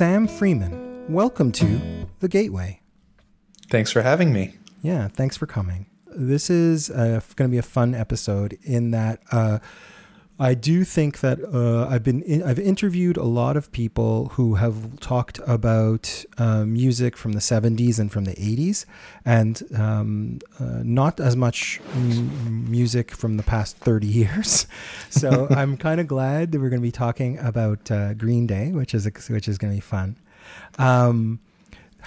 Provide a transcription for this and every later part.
Sam Freeman, welcome to The Gateway. Thanks for having me. Yeah, thanks for coming. This is uh, going to be a fun episode in that uh, I do think that uh, I've been in, I've interviewed a lot of people who have talked about uh, music from the 70s and from the 80s, and um, uh, not as much m- music from the past 30 years. So I'm kind of glad that we're going to be talking about uh, Green Day, which is which is going to be fun. Um,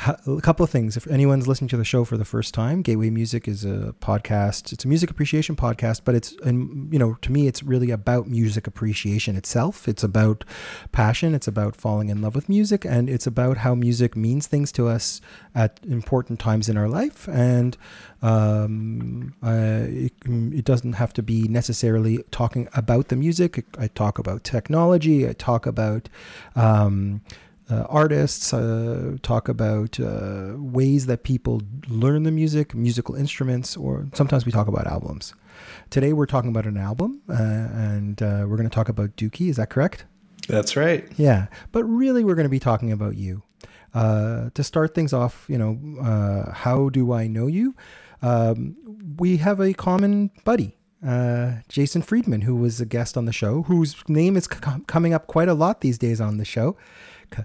a couple of things. If anyone's listening to the show for the first time, Gateway Music is a podcast. It's a music appreciation podcast, but it's and you know to me it's really about music appreciation itself. It's about passion. It's about falling in love with music, and it's about how music means things to us at important times in our life. And um, uh, it, it, doesn't have to be necessarily talking about the music. I talk about technology. I talk about um, uh, artists, uh, talk about uh, ways that people learn the music, musical instruments, or sometimes we talk about albums. Today we're talking about an album, uh, and uh, we're going to talk about Dookie. Is that correct? That's right. Yeah, but really we're going to be talking about you. Uh, to start things off, you know, how do I know you? Um, we have a common buddy. Uh, Jason Friedman, who was a guest on the show, whose name is c- coming up quite a lot these days on the show.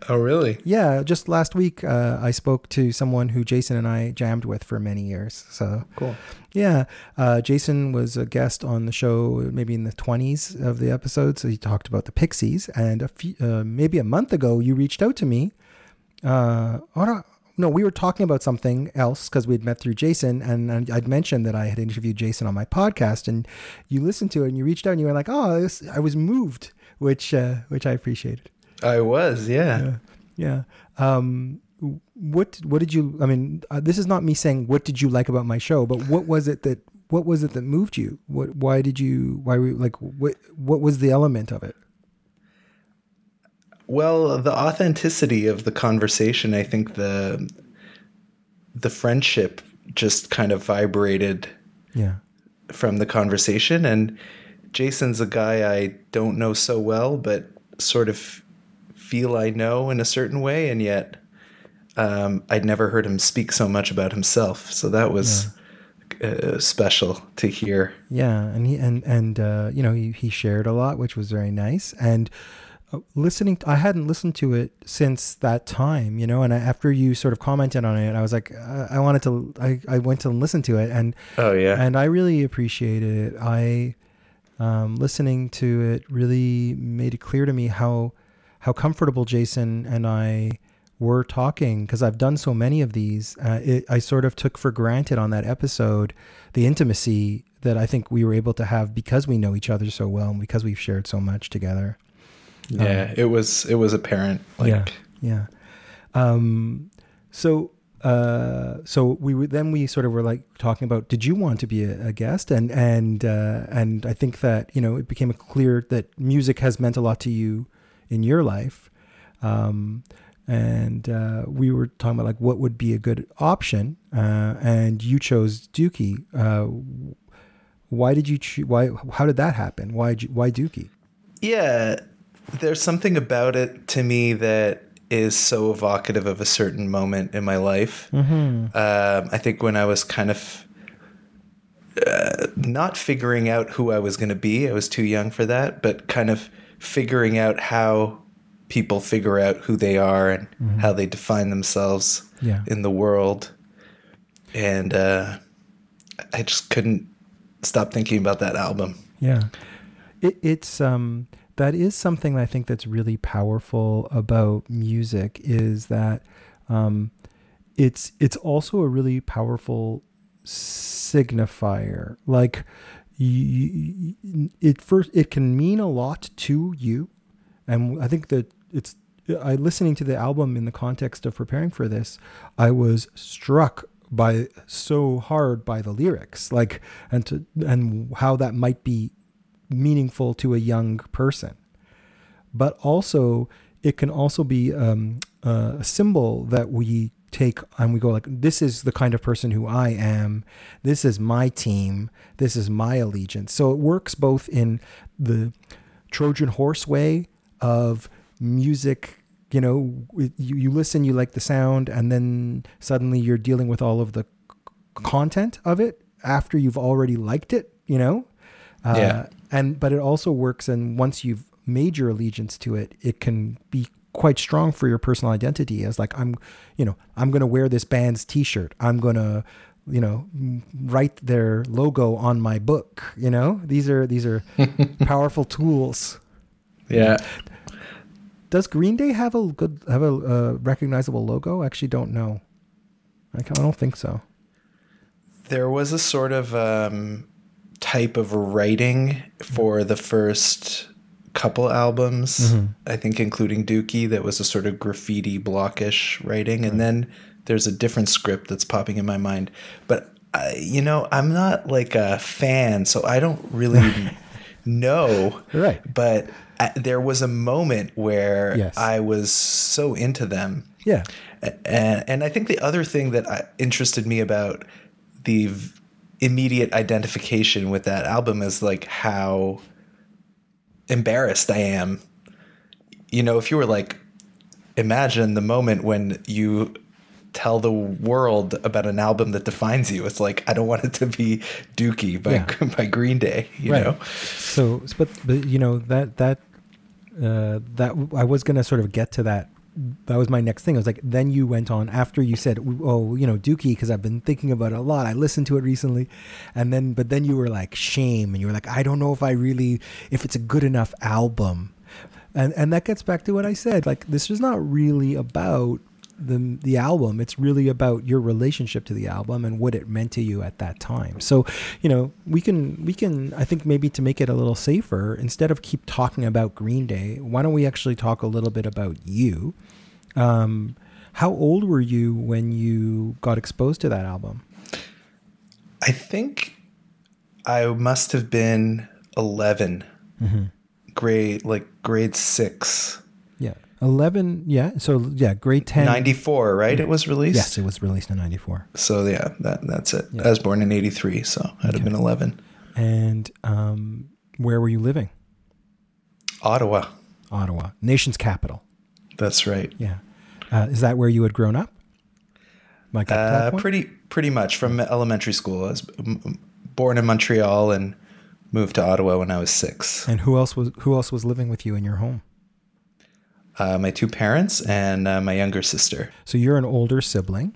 Oh, really? Yeah. Just last week, uh, I spoke to someone who Jason and I jammed with for many years. So cool. Yeah. Uh, Jason was a guest on the show maybe in the 20s of the episode. So he talked about the Pixies. And a few, uh, maybe a month ago, you reached out to me. Uh, oh, no, we were talking about something else because we'd met through Jason, and, and, I'd mentioned that I had interviewed Jason on my podcast, and you listened to it, and you reached out, and you were like, "Oh, was, I was moved," which uh, which I appreciated. I was, yeah. Yeah. yeah. Um, what what did you? I mean, uh, this is not me saying what did you like about my show, but what was it that what was it that moved you? What why did you why were you, like what what was the element of it? Well, the authenticity of the conversation, I think the the friendship just kind of vibrated yeah from the conversation and Jason's a guy I don't know so well but sort of feel I know in a certain way, and yet um, I'd never heard him speak so much about himself. So that was yeah. uh, special to hear. Yeah, and he and and uh, you know he he shared a lot, which was very nice. And uh, listening, I hadn't listened to it since that time, you know. And I, after you sort of commented on it, I was like, uh, I wanted to. I I went to listen to it, and oh yeah, and I really appreciated it. I um, listening to it really made it clear to me how how comfortable Jason and I were talking because I've done so many of these. Uh, it, I sort of took for granted on that episode the intimacy that I think we were able to have because we know each other so well and because we've shared so much together. Yeah, um, it was it was apparent. Like, yeah, yeah. Um, so uh, so we then we sort of were like talking about did you want to be a, a guest and and uh, and I think that you know it became clear that music has meant a lot to you in your life. Um, and uh, we were talking about like what would be a good option, uh, and you chose Dookie. Uh, why did you choose? Why? How did that happen? Why? Why Dookie? Yeah, there's something about it to me that is so evocative of a certain moment in my life. Mm-hmm. Um, I think when I was kind of uh, not figuring out who I was going to be, I was too young for that, but kind of figuring out how people figure out who they are and mm-hmm. how they define themselves yeah. in the world. And uh, I just couldn't stop thinking about that album. Yeah. It, it's um that is something I think that's really powerful about music is that um, it's it's also a really powerful signifier. Like it first it can mean a lot to you, and I think that it's I listening to the album in the context of preparing for this, I was struck by so hard by the lyrics, like and to and how that might be meaningful to a young person. But also, it can also be um, a symbol that we take and we go like, this is the kind of person who I am. This is my team. This is my allegiance. So it works both in the Trojan horse way of music you know, you, you listen, you like the sound, and then suddenly you're dealing with all of the content of it after you've already liked it, you know? Uh, yeah. And, but it also works. And once you've made your allegiance to it, it can be quite strong for your personal identity as like, I'm, you know, I'm going to wear this band's t-shirt. I'm going to, you know, write their logo on my book, you know, these are, these are powerful tools. Yeah. Does Green Day have a good, have a uh, recognizable logo? I actually don't know. I don't think so there was a sort of um, type of writing for the first couple albums, mm-hmm. I think, including Dookie, that was a sort of graffiti blockish writing. And then there's a different script that's popping in my mind. But, I, you know, I'm not like a fan, so I don't really know. Right. But I, there was a moment where yes. I was so into them. Yeah. And, and I think the other thing that interested me about the immediate identification with that album is like how embarrassed I am. You know, if you were like, imagine the moment when you tell the world about an album that defines you. It's like I don't want it to be Dookie by yeah. by Green Day. You right. know. So, but but you know that that uh, that I was gonna sort of get to that that was my next thing. I was like, then you went on after you said, oh, you know, Dookie, because I've been thinking about it a lot. I listened to it recently, and then, but then you were like, shame, and you were like, I don't know if I really, if it's a good enough album, and and that gets back to what I said. Like, this is not really about the the album. It's really about your relationship to the album and what it meant to you at that time. So, you know, we can we can I think maybe to make it a little safer, instead of keep talking about Green Day, why don't we actually talk a little bit about you? Um, how old were you when you got exposed to that album? I think I must have been 11, mm-hmm. grade like grade six. 11 yeah so yeah grade 10 94 right it was released? Yes it was released in 94 so yeah that that's it. Yeah. i was born in 83 so i'd okay. have been 11 and um, where were you living? Ottawa. Ottawa nation's capital. That's right. Yeah. Uh, is that where you had grown up? Like uh, pretty pretty much from elementary school. I was born in montreal and moved to ottawa when i was six. And who else was who else was living with you in your home uh, my two parents and uh, my younger sister. So you're an older sibling.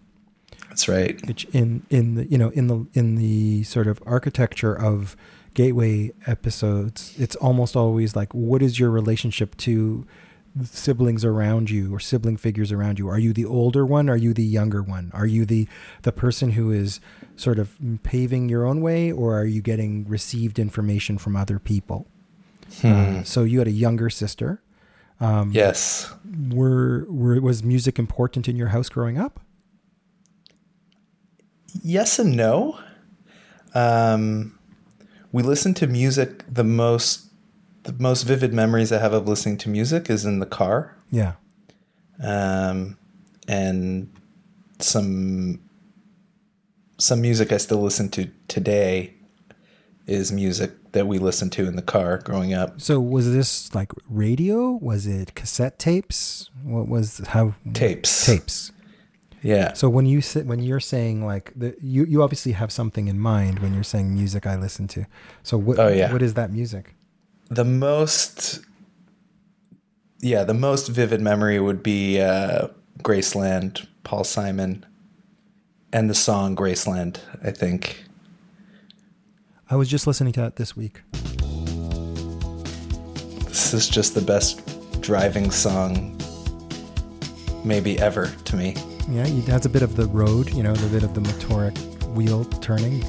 That's right. Which in in the you know in the in the sort of architecture of gateway episodes, it's almost always like, what is your relationship to siblings around you or sibling figures around you? Are you the older one? Are you the younger one? Are you the the person who is sort of paving your own way, or are you getting received information from other people? Hmm. Uh, so you had a younger sister. Um, yes. Were, were was music important in your house growing up? Yes and no. Um, we listened to music. The most the most vivid memories I have of listening to music is in the car. Yeah. Um, and some some music I still listen to today is music that we listened to in the car growing up. So was this like radio? Was it cassette tapes? What was how tapes? Tapes. Yeah. So when you sit, when you're saying like the, you you obviously have something in mind when you're saying music I listen to. So what oh, yeah. what is that music? The most yeah, the most vivid memory would be uh, Graceland, Paul Simon, and the song Graceland, I think. I was just listening to that this week. This is just the best driving song maybe ever to me. Yeah, it has a bit of the road, you know, a bit of the motoric wheel turning.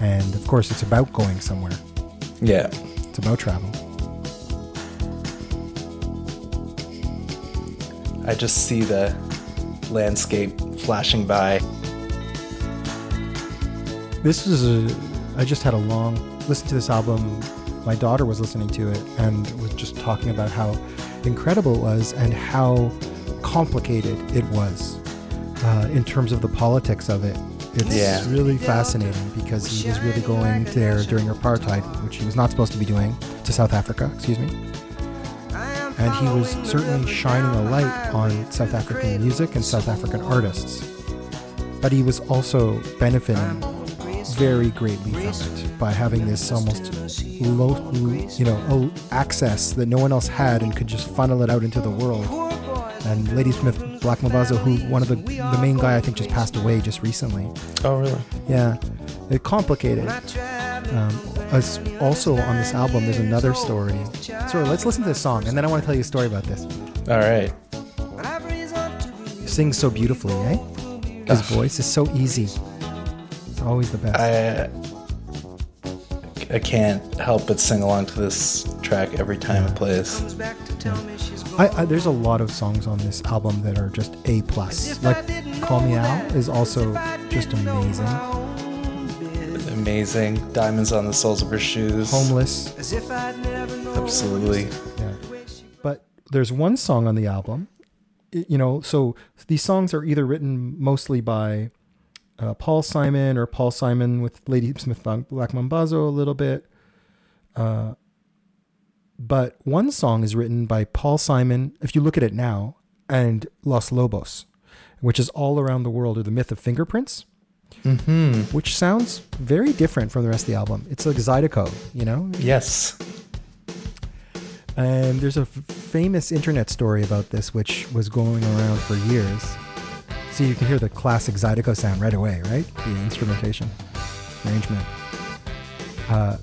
And of course, it's about going somewhere. Yeah. It's about travel. I just see the landscape flashing by. This is a I just had a long listen to this album. My daughter was listening to it and was just talking about how incredible it was and how complicated it was uh, in terms of the politics of it. It's yeah. really fascinating because he was really going there during apartheid, which he was not supposed to be doing, to South Africa, excuse me. and he was certainly shining a light on South African music and South African artists. But he was also benefiting very greatly from it by having this almost low, you know, access that no one else had and could just funnel it out into the world. And Ladysmith Black Mambazo, who one of the the main guy I think just passed away just recently. Oh, really? Yeah, it complicated. Um, as also on this album, there's another story. So let's listen to this song, and then I want to tell you a story about this. All right. Sings so beautifully, eh? His voice is so easy. It's always the best. I I can't help but sing along to this track every time it plays. I, I, there's a lot of songs on this album that are just A plus. Like "Call Me Al" is also just amazing. Amazing. Diamonds on the soles of her shoes. Homeless. Absolutely. Yeah. But there's one song on the album. You know, so these songs are either written mostly by uh, Paul Simon or Paul Simon with Ladysmith Black Mambazo a little bit. Uh, but one song is written by Paul Simon, if you look at it now, and Los Lobos, which is all around the world, or the myth of fingerprints, Mm-hmm. which sounds very different from the rest of the album. It's like Zydeco, you know? Yes. And there's a f- famous internet story about this, which was going around for years. So you can hear the classic Zydeco sound right away, right? The instrumentation, arrangement. Uh,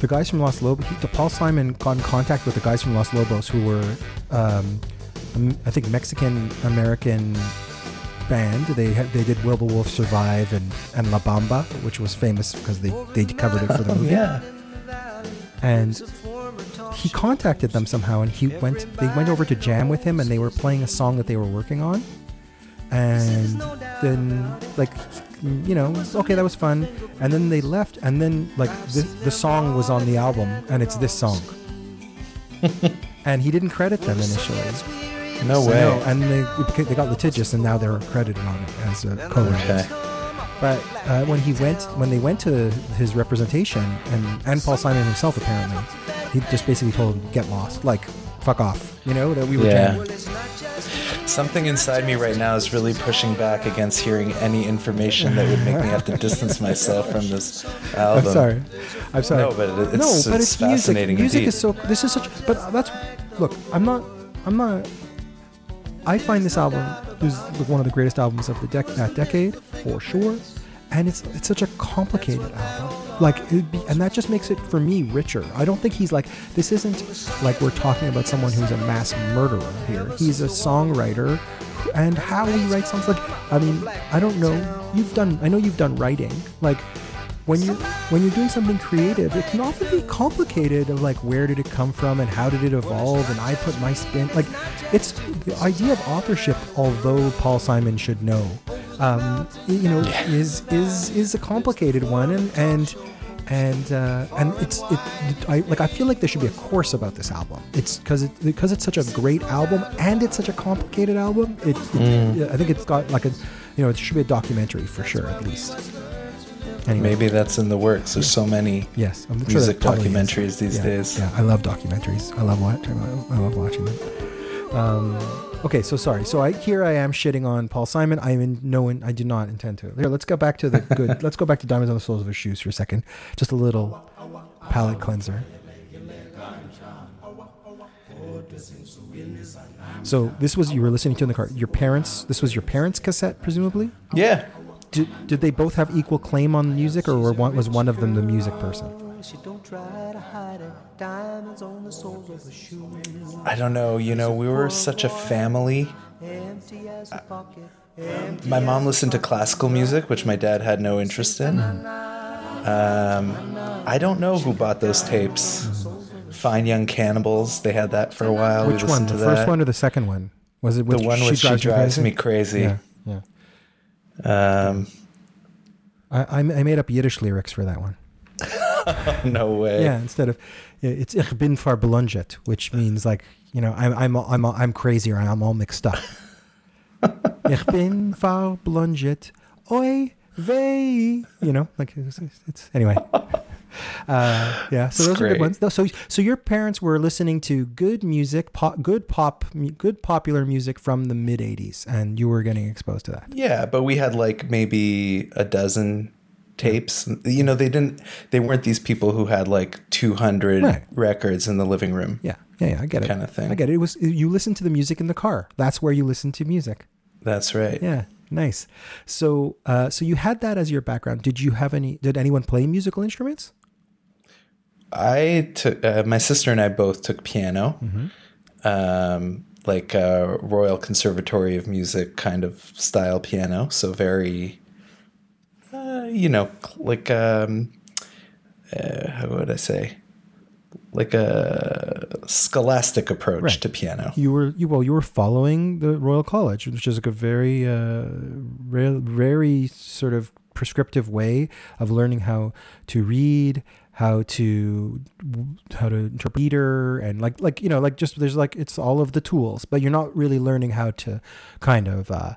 the guys from Los Lobos, he, Paul Simon got in contact with the guys from Los Lobos who were, um, I think, Mexican American band. They had, they did the Wolf Survive and, and La Bamba, which was famous because they, they covered it for the movie Yeah. and he contacted them somehow and he went they went over to jam with him and they were playing a song that they were working on and then like you know okay that was fun and then they left and then like the, the song was on the album and it's this song and he didn't credit them initially No So, way. no, and they they got litigious and now they're credited on it as a co-writer Okay. but uh, when he went, when they went to his representation, and and Paul Simon himself apparently, he just basically told him, "Get lost, like fuck off," you know that we were Yeah. jamming. Something inside me right now is really pushing back against hearing any information that would make me have to distance myself from this album. I'm sorry, I'm sorry. No, but it- no, it's- but it's it's music. fascinating Music indeed. is so. This is such. But that's look. I'm not. I'm not. I find this album is one of the greatest albums of the dec- that decade for sure, and it's it's such a complicated album. Like, be, and that just makes it for me richer. I don't think he's like this. Isn't like we're talking about someone who's a mass murderer here. He's a songwriter, and how he writes songs. Like, I mean, I don't know. You've done. I know you've done writing. Like, when you're when you're doing something creative, it can often be complicated of like where did it come from and how did it evolve and I put my spin like it's the idea of authorship although Paul Simon should know um, you know is is is a complicated one and and and uh, and it's it I like I feel like there should be a course about this album. It's because it because it's such a great album and it's such a complicated album. It, it I think it's got like a you know it should be a documentary for sure at least. Anyway. Maybe that's in the works. There's so many Yes, I'm sure music totally is. documentaries these Yeah, days. Yeah, I love documentaries. I love watching. I love watching them. Um, okay, so sorry. So I here I am shitting on Paul Simon. I am in no, in, I do not intend to. Here, let's go back to the good. let's go back to Diamonds on the Soles of His Shoes for a second. Just a little palate cleanser. So this was you were listening to in the car. Your parents. This was your parents' cassette, presumably. Yeah. Did, did they both have equal claim on the music, or were one, was one of them the music person? She don't try to hide it. Diamonds on the soles of her shoes. I don't know. You know, we were such a family. Empty as a pocket. My mom listened to classical music, which my dad had no interest in. Um, I don't know who bought those tapes. Fine Young Cannibals. They had that for a while. Which one? The to first that. one or the second one? Was it The one with She Drives Me Crazy. Yeah, yeah. Um, I, I made up Yiddish lyrics for that one. no way. Yeah, instead of it's ich bin verblunget, which means like you know I'm I'm I'm I'm crazy or I'm all mixed up. ich bin verblunget, oi vei. You know, like it's, it's anyway. Uh, yeah, so those are Great. good ones. So, so your parents were listening to good music, pop, good pop, good popular music from the mid '80s, and you were getting exposed to that. Yeah, but we had like maybe a dozen tapes. You know, they didn't. They weren't these people who had like 200 Right. records in the living room. Yeah, yeah, yeah I get it. Kinda thing. I get it. It was you listened to the music in the car. That's where you listen to music. That's right. Yeah, nice. So, uh, so you had that as your background. Did you have any? Did anyone play musical instruments? I took uh, my sister and I both took piano, um, like a Royal Conservatory of Music kind of style piano. So very, uh, you know, like um, uh, how would I say, like a scholastic approach Right. to piano. You were you well. You were following the Royal College, which is like a very, uh, re- very sort of prescriptive way of learning how to read, how to how to interpret meter, and like like you know like just there's like it's all of the tools, but you're not really learning how to kind of uh,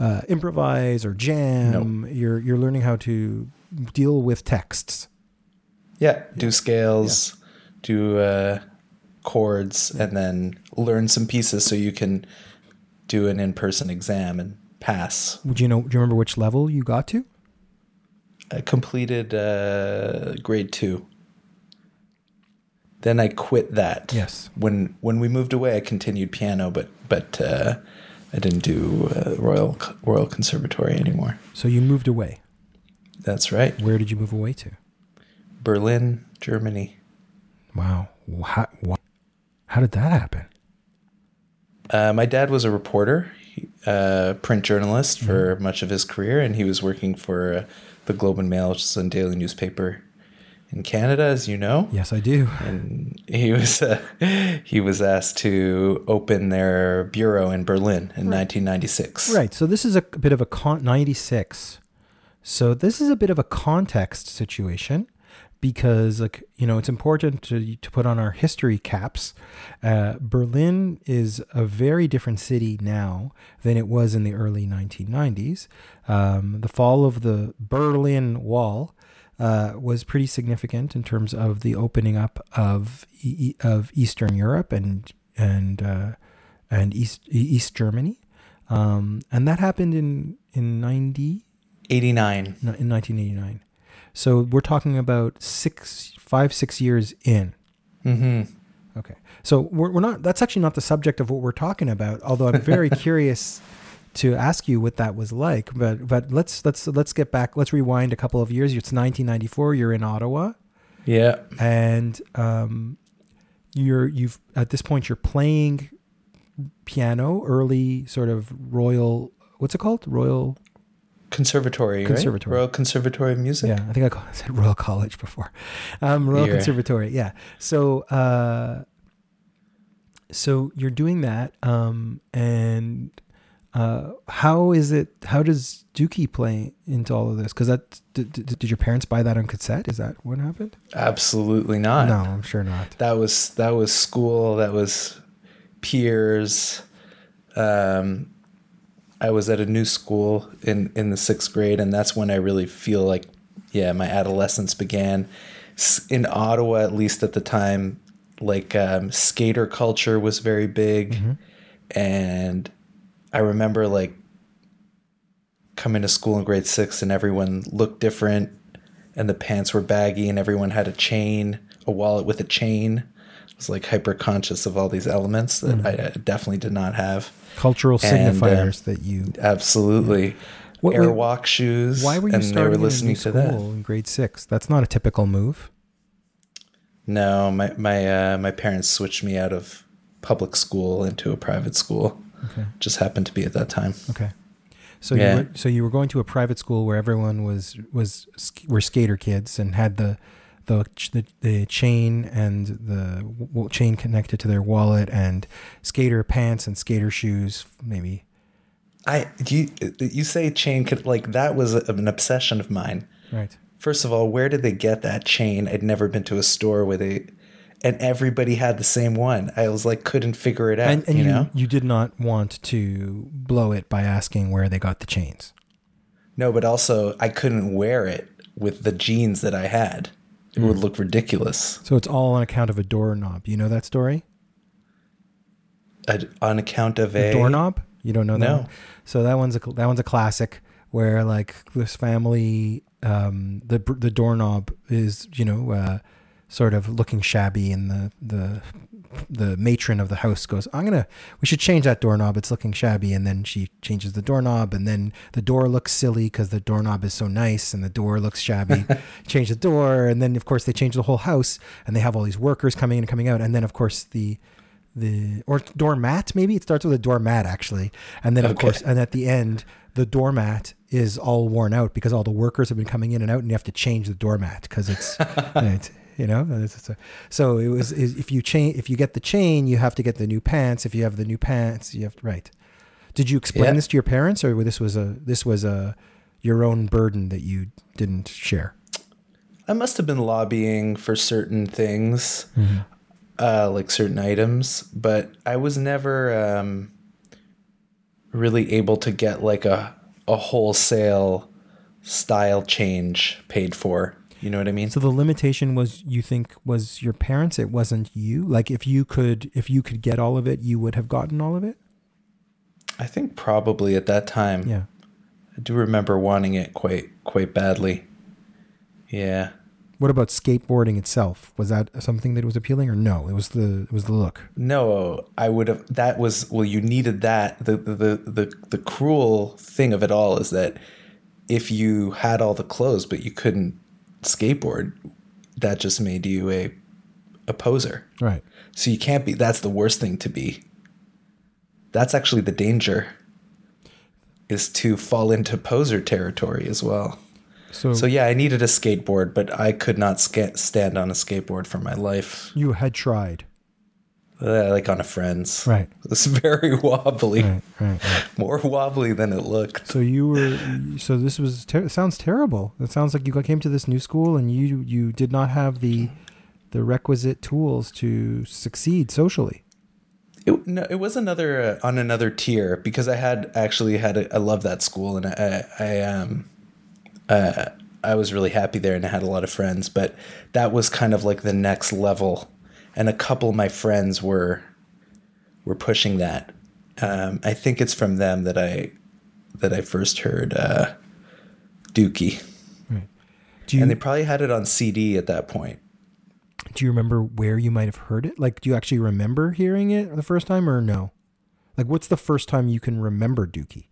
uh, improvise or jam. You're you're learning how to deal with texts. Yeah, do scales, do uh, chords, and then learn some pieces so you can do an in-person exam and pass. Would you know? Do you remember which level you got to? I completed uh, grade two. Then I quit that. Yes. When when we moved away, I continued piano, but but uh, I didn't do uh, Royal Royal Conservatory anymore. So you moved away. That's right. Where did you move away to? Berlin, Germany. Wow. How, how did that happen? Uh, my dad was a reporter, uh, print journalist for much of his career, and he was working for uh, the Globe and Mail, which is a daily newspaper in Canada, as you know. Yes, I do. And he was uh, he was asked to open their bureau in Berlin in 1996. Right. So this is a bit of a con 96. So this is a bit of a context situation because like you know it's important to to put on our history caps. Uh, Berlin is a very different city now than it was in the early 1990s. Um, the fall of the Berlin Wall uh, was pretty significant in terms of the opening up of e- of Eastern Europe and and uh, and East East Germany, um, and that happened in in ninety 89. in nineteen eighty nine. So we're talking about six five six years in. Mm-hmm. Okay, so we're, we're not. That's actually not the subject of what we're talking about. Although I'm very curious to ask you what that was like. But but let's let's let's get back. Let's rewind a couple of years. It's 1994. You're in Ottawa, Yeah. and um, you're you've at this point you're playing piano, early sort of royal. What's it called? Royal. Conservatory, right? Royal Conservatory of Music. Yeah, I think I call- said Royal College before. Um, Royal You're- Conservatory. Yeah. So, uh, so you're doing that, um, and uh, how is it? How does Dookie play into all of this? Because that did, did, did your parents buy that on cassette? Is that what happened? Absolutely not. no, I'm sure not. That was that was school. That was peers. Um, I was at a new school in in the sixth grade, and that's when I really feel like, yeah, my adolescence began. In Ottawa, at least at the time, like um, skater culture was very big, and I remember like coming to school in grade six, and everyone looked different, and the pants were baggy, and everyone had a chain, a wallet with a chain. I was like hyper conscious of all these elements that I uh, definitely did not have. Cultural And, uh, signifiers that you. Absolutely. What- wait, Airwalk shoes. Why were you and they starting were listening to school that. in grade six? That's not a typical move. No, my my uh, my parents switched me out of public school into a private school. Okay. Just happened to be at that time. Okay. So Yeah. you were, so you were going to a private school where everyone was was were skater kids and had the the the, the chain and the w- chain connected to their wallet and skater pants and skater shoes maybe. I you uh, you say chain could like that was a, an obsession of mine. Right. First of all, where did they get that chain? I'd never been to a store where they and everybody had the same one. I was like couldn't figure it out, And and you you, know? you did not want to blow it by asking where they got the chains. No, but also I couldn't wear it with the jeans that I had. It would look ridiculous. So it's all on account of a doorknob. You know that story? Uh, on account of The a doorknob? You don't know that? No. one? So that one's a that one's a classic where like this family um the the doorknob is, you know, uh sort of looking shabby and the the the matron of the house goes, "I'm to we should change that doorknob. It's looking shabby." And then she changes the doorknob and then the door looks silly cuz the doorknob is so nice and the door looks shabby. change the door and then of course they change the whole house and they have all these workers coming in and coming out and then of course the the or doormat maybe it starts with a doormat actually and then of Okay. course and at the end the doormat is all worn out because all the workers have been coming in and out and you have to change the doormat because it's, it's you know? It's, it's a, so it was if you chain if you get the chain you have to get the new pants. If you have the new pants you have right. Did you explain Yeah. this to your parents or this was a this was a your own burden that you didn't share? I must have been lobbying for certain things, uh, like certain items, but I was never um, really able to get like a a wholesale style change paid for. You know what I mean? So the limitation was you think was your parents. It wasn't you. Like if you could if you could get all of it, you would have gotten all of it. I think probably at that time. Yeah. I do remember wanting it quite quite badly. Yeah. What about skateboarding itself? Was that something that was appealing, or no? It was the it was the look. No, I would have. That was well. You needed that. The the the the, the cruel thing of it all is that if you had all the clothes but you couldn't skateboard, that just made you a a poser. Right. So you can't be. That's the worst thing to be. That's actually the danger. Is to fall into poser territory as well. So, So yeah, I needed a skateboard, but I could not stand on a skateboard for my life. you had tried. Uh, like on a friend's. Right. It's very wobbly. Right. Right. right. More wobbly than it looked. So you were. So this was. Ter- sounds terrible. It sounds like you came to this new school and you you did not have the the requisite tools to succeed socially. It, no, it was another uh, on another tier because I had actually had a, I love that school and I I um uh I was really happy there and I had a lot of friends, but that was kind of like the next level, and a couple of my friends were were pushing that. Um, I think it's from them that I that I first heard uh, Dookie, Right. Do you and they probably had it on CD at that point. do you remember where you might have heard it? Like, do you actually remember hearing it the first time, or no? Like, what's the first time you can remember Dookie?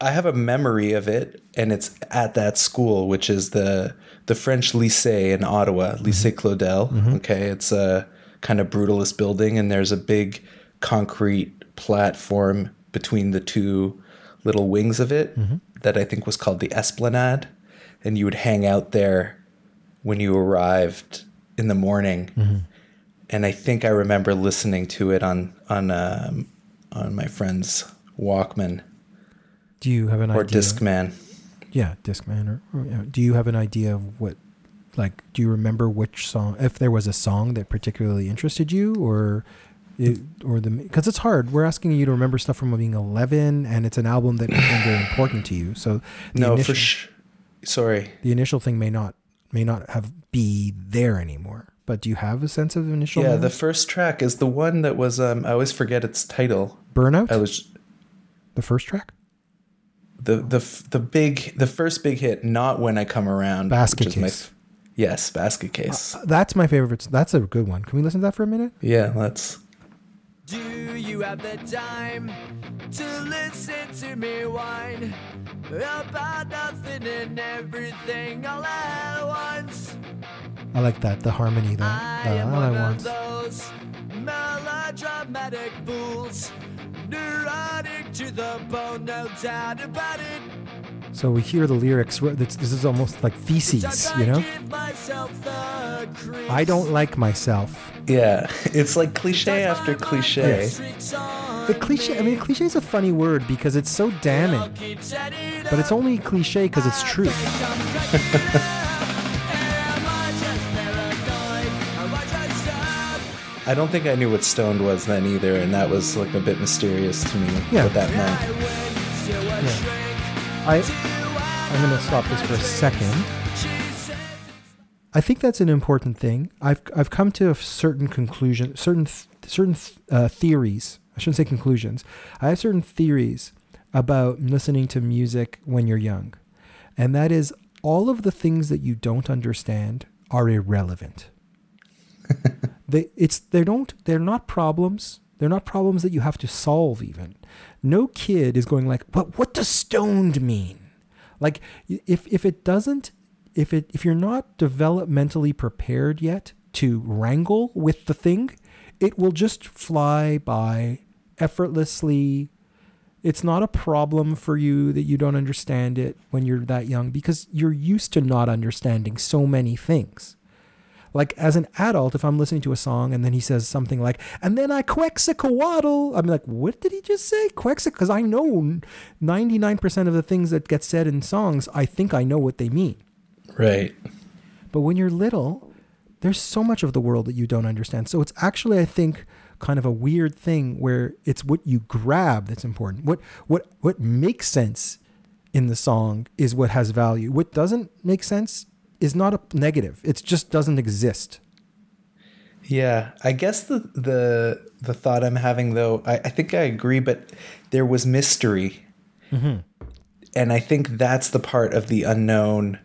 I have a memory of it, and it's at that school, which is the the French Lycée in Ottawa, Lycée Claudel. Okay, it's a kind of brutalist building, and there's a big concrete platform between the two little wings of it that I think was called the Esplanade, and you would hang out there when you arrived in the morning. And I think I remember listening to it on on um, on my friend's Walkman Do you have an idea or idea? Discman. Yeah, Discman. Or, or yeah. do you have an idea of what? Like, do you remember which song? If there was a song that particularly interested you, or it, or the because it's hard. We're asking you to remember stuff from being eleven, and it's an album that became very important to you. So No, initial, for sh- Sorry. the initial thing may not may not have be there anymore. But do you have a sense of initial? Yeah, the first track is the one that was. Um, I always forget its title. burnout. I was the first track. the the the big the first big hit. Not when I come around. Basket which is my Case. F- yes, basket case. Uh, that's my favorite. That's a good one. Can we listen to that for a minute? yeah, let's. Do you have the time to listen to me whine about nothing and everything all at once? I like that. The harmony. The, I the am all I one want. of those melodramatic fools, neurotic to the bone, no doubt about it. So we hear the lyrics. This, this is almost like feces, you know. I myself the creeps. I don't like myself. Yeah, it's like cliche after cliche. play The cliche. I mean, cliche is a funny word because it's so damning, but it's only cliche because it's true. I don't think I knew what stoned was then either, and that was like a bit mysterious to me. Yeah. What that meant. Yeah. I I'm gonna stop this for a second. I think that's an important thing. I've I've come to a certain conclusion, certain certain th- uh, theories. I shouldn't say conclusions. I have certain theories about listening to music when you're young, and that is all of the things that you don't understand are irrelevant. they it's they don't they're not problems. They're not problems that you have to solve even. No kid is going like, "What what does stoned mean?" Like if if it doesn't if it if you're not developmentally prepared yet to wrangle with the thing, it will just fly by effortlessly. It's not a problem for you that you don't understand it when you're that young because you're used to not understanding so many things. Like as an adult, if I'm listening to a song and then he says something like, and then I quexacowaddle, I'm like, what did he just say? Quexic? Because I know 99% of the things that get said in songs, I think I know what they mean. Right. But when you're little, there's so much of the world that you don't understand. So it's actually, I think, kind of a weird thing where it's what you grab that's important. What what what makes sense in the song is what has value. What doesn't make sense is not a negative. It just doesn't exist. Yeah, I guess the the the thought I'm having though, I, I think I agree, but there was mystery, mm-hmm. and I think that's the part of the unknown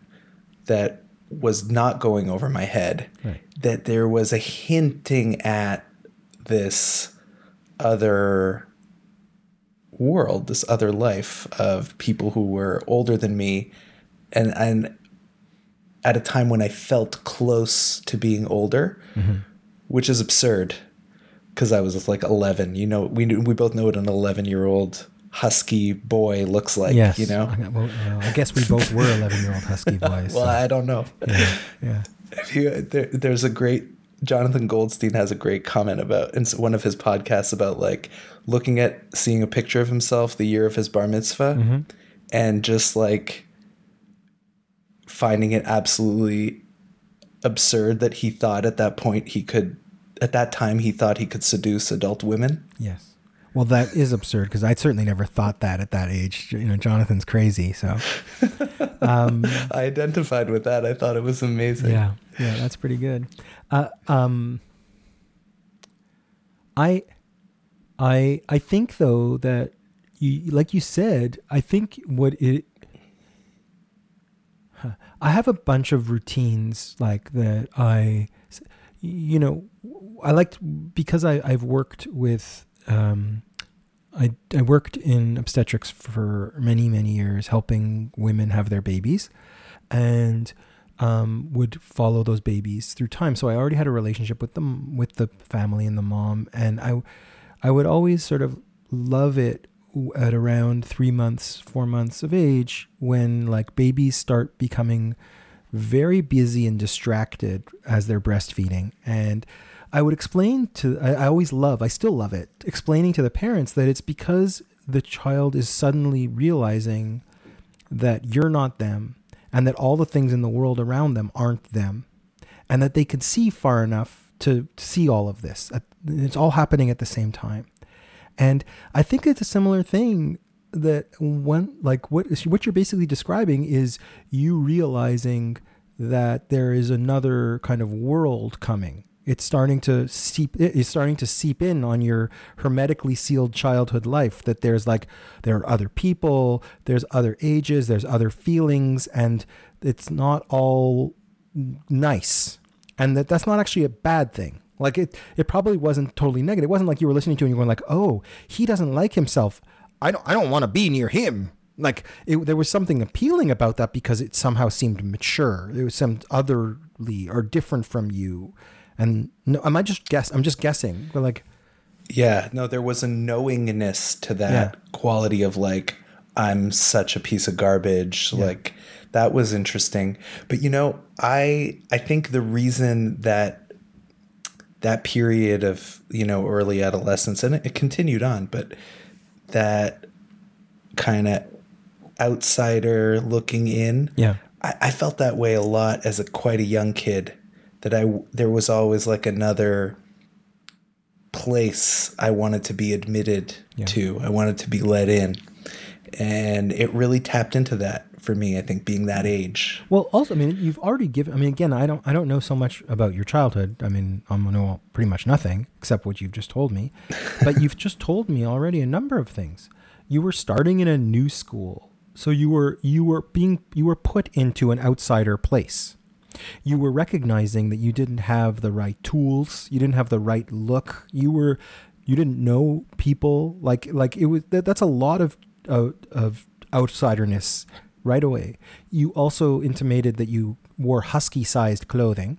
that was not going over my head. Right. That there was a hinting at this other world, this other life of people who were older than me, and and at a time when I felt close to being older, mm-hmm. which is absurd because I was like 11. You know, we we both know what an 11 year old husky boy looks like. You know, I, well, well, I guess we both were 11 year old husky boys. well, so, I don't know. yeah. If you, there, there's a great Jonathan Goldstein has a great comment about in one of his podcasts about like looking at seeing a picture of himself the year of his bar mitzvah mm-hmm. and just like finding it absolutely absurd that he thought at that point he could at that time he thought he could seduce adult women. Yes. Well, that is absurd because I certainly never thought that at that age. You know, Jonathan's crazy. So, um, I identified with that. I thought it was amazing. yeah, yeah, that's pretty good. Uh, um, I, I, I think though that you, like you said, I think what it, I have a bunch of routines like that. I, you know, I liked because I I've worked with um, I I worked in obstetrics for many many years, helping women have their babies, and um, would follow those babies through time. So I already had a relationship with them, with the family and the mom, and I I would always sort of love it at around three months, four months of age, when like babies start becoming very busy and distracted as they're breastfeeding. And I would explain to, I, I always love, I still love it, explaining to the parents that it's because the child is suddenly realizing that you're not them and that all the things in the world around them aren't them and that they can see far enough to see all of this. It's all happening at the same time. And I think it's a similar thing that when like what what you're basically describing is you realizing that there is another kind of world coming. It's starting to seep it's starting to seep in on your hermetically sealed childhood life that there's like there are other people, there's other ages, there's other feelings and it's not all nice. And that that's not actually a bad thing. Like it, it probably wasn't totally negative. It wasn't like you were listening to and you're going like, oh, he doesn't like himself. I don't, I don't want to be near him. Like it, there was something appealing about that because it somehow seemed mature. It was some otherly or different from you. And no, am I just guess? I'm just guessing. But like, Yeah, no, there was a knowingness to that Yeah. quality of like, I'm such a piece of garbage. Like that was interesting. But you know, I I think the reason that that period of, you know, early adolescence and it, it continued on, but that kind of outsider looking in. Yeah. I, I felt that way a lot as a quite a young kid. That I there was always like another place I wanted to be admitted Yeah. to. I wanted to be let in. And it really tapped into that for me. I think being that age. Well, also, I mean, you've already given. I mean, again, I don't, I don't know so much about your childhood. I mean, I know pretty much nothing except what you've just told me. but you've just told me already a number of things. You were starting in a new school, so you were, you were being, you were put into an outsider place. You were recognizing that you didn't have the right tools. You didn't have the right look. You were, you didn't know people. Like, like it was. That, that's a lot of, of, of outsiderness right away. You also intimated that you wore husky sized clothing.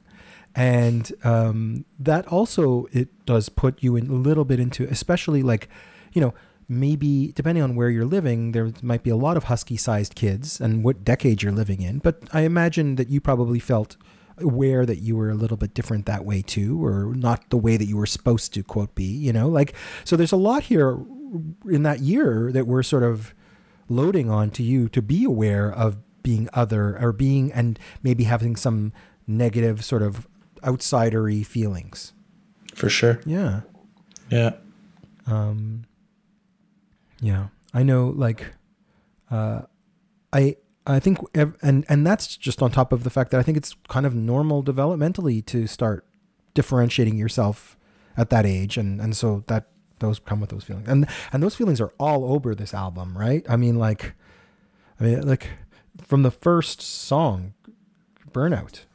And um, that also it does put you in a little bit into, especially like, you know, maybe depending on where you're living, there might be a lot of husky sized kids and what decade you're living in. But I imagine that you probably felt aware that you were a little bit different that way too, or not the way that you were supposed to quote be, you know, like, so there's a lot here in that year that we're sort of loading onto you to be aware of being other or being and maybe having some negative sort of outsidery feelings. For sure. Yeah. Yeah. Um yeah. I know like uh I I think ev- and and that's just on top of the fact that I think it's kind of normal developmentally to start differentiating yourself at that age and and so that those come with those feelings and and those feelings are all over this album right i mean like i mean like from the first song burnout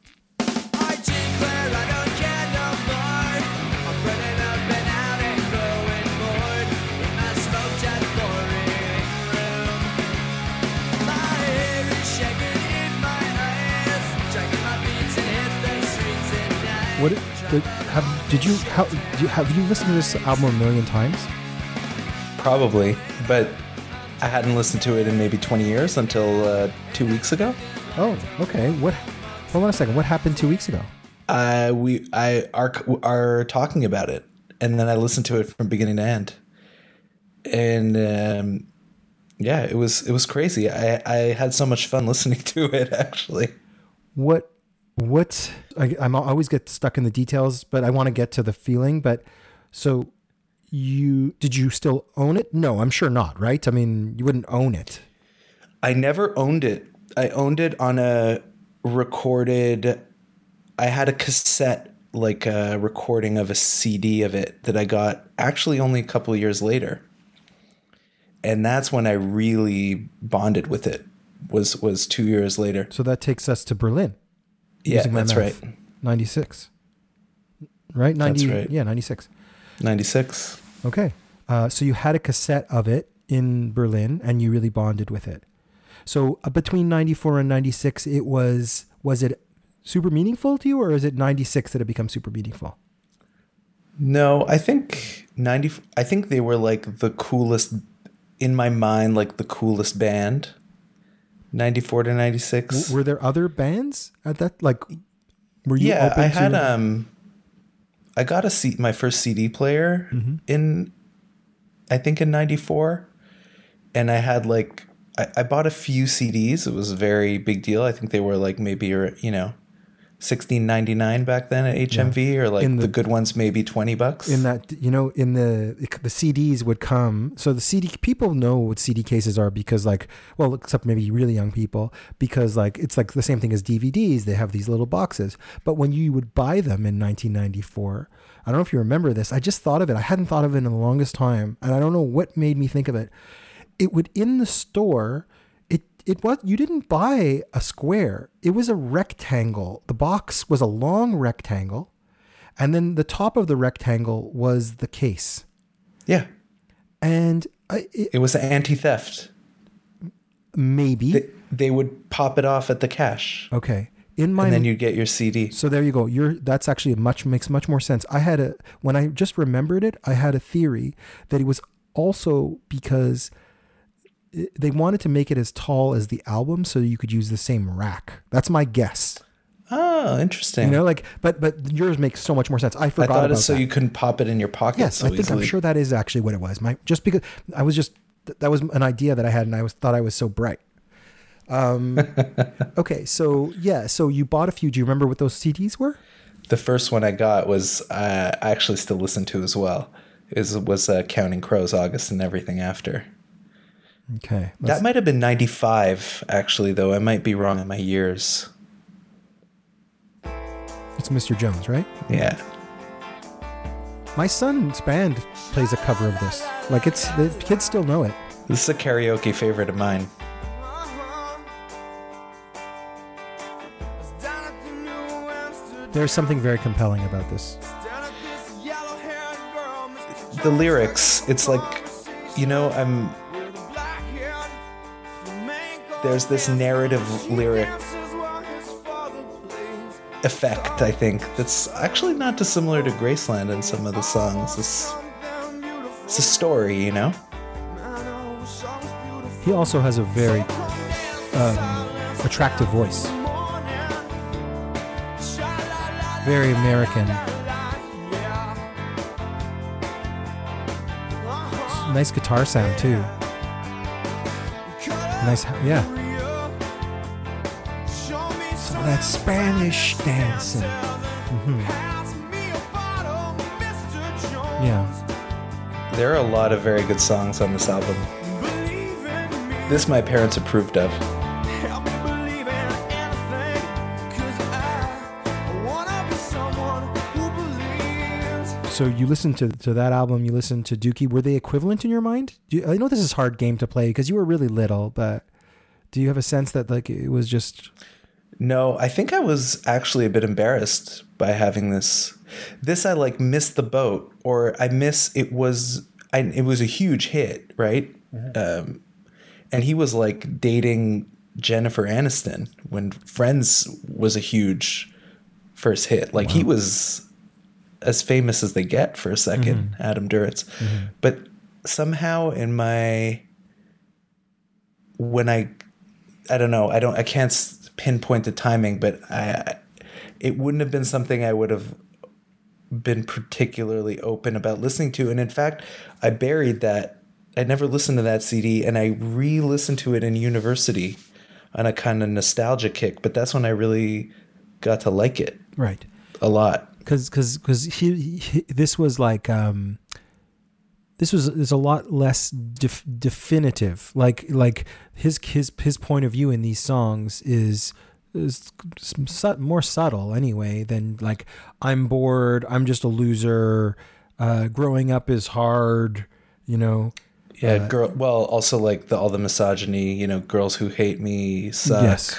what did, have did you how do you, have you listened to this album a million times Probably, but I hadn't listened to it in maybe 20 years until uh, two weeks ago. oh okay what hold on a second what happened two weeks ago Uh, we I are are talking about it, and then I listened to it from beginning to end, and um, yeah, it was it was crazy. I I had so much fun listening to it actually. what what I, I'm always get stuck in the details, but I want to get to the feeling. But so you did you still own it? No, I'm sure not. Right? I mean, you wouldn't own it. I never owned it. I owned it on a recorded. I had a cassette, like a recording of a CD of it that I got actually only a couple of years later, and that's when I really bonded with it. Was was two years later. So that takes us to Berlin. Yeah, using my that's math. right. 96. Right? 90, right. Yeah, 96. Ninety six. Okay. Uh, so you had a cassette of it in Berlin and you really bonded with it. So uh, between 94 and 96, it was, was it super meaningful to you or is it 96 that it becomes super meaningful? No, I think ninety. I think they were like the coolest in my mind, like the coolest band. Ninety four to ninety six. W- Were there other bands at that? Like, were you yeah, open I had to, um, I got a seat, my first CD player Mm-hmm. in, I think in '94, and I had like I, I bought a few CDs. It was a very big deal. I think they were like maybe you know, sixteen ninety nine back then at HMV, or like In the, the- good ones maybe twenty bucks. in that you know in the the CDs would come. So the CD people know what CD cases are because like well except maybe really young people because like it's like the same thing as DVDs they have these little boxes. But when you would buy them in 1994 I don't know if you remember this I just thought of it. I hadn't thought of it in the longest time and I don't know what made me think of it. It would in the store it was you didn't buy a square. It was a rectangle. The box was a long rectangle and then the top of the rectangle was the case. Yeah, and I, it, it was anti theft. maybe. They, they would pop it off at the cash, okay. In my and then you get your CD. so there you go. You're that's actually much makes much more sense. I had a when i just remembered it i had a theory that it was also because they wanted to make it as tall as the album so you could use the same rack that's my guess Oh, interesting. you know like but but yours makes so much more sense i I forgot thought about so that. you couldn't pop it in your pocket. Yes, so I think I'm sure that is actually what it was. My just because I was just that was an idea that I had, and I was thought I was so bright. Um, okay, so yeah, so you bought a few. Do you remember what those CDs were? The first one I got was uh, I actually still listen to as well. Is was uh, Counting Crows, August, and everything after. Okay. That let's- might have been 95, actually, though. I might be wrong in my years. it's Mr. Jones, right? Yeah. My son's band plays a cover of this. Like it's the kids still know it. This is a karaoke favorite of mine. There's something very compelling about this. The lyrics, it's like, you know, I'm. There's this narrative lyric effect, I think, that's actually not dissimilar to Graceland in some of the songs. It's, it's a story, you know? He also has a very um, attractive voice. Very American. Nice guitar sound too. Nice, yeah. Some of that Spanish dancing. Mhm. Yeah. There are a lot of very good songs on this album. This my parents approved of. So you listened to, to that album, you listened to Dookie. Were they equivalent in your mind? Do you, I know this is hard game to play because you were really little, but do you have a sense that like it was just No, I think I was actually a bit embarrassed by having this. This I like missed the boat, or I miss it was. I, it was a huge hit, right? Um, and he was like dating Jennifer Aniston when Friends was a huge first hit. Like he was as famous as they get for a 2nd mm-hmm. Adam Duritz. Mm-hmm. But somehow in my when I I don't know. I don't. I can't pinpoint the timing, but I. It wouldn't have been something I would have been particularly open about listening to, and in fact, I buried that. I never listened to that CD, and I re-listened to it in university on a kind of nostalgia kick. But that's when I really got to like it right? a lot. Because because because he, he this was like um this was is a lot less def- definitive. Like like his his his point of view in these songs is is more subtle anyway than like I'm bored. I'm just a loser. Uh, growing up is hard. You know. Yeah, girl. Well, also like the all the misogyny. You know, girls who hate me suck. Yes.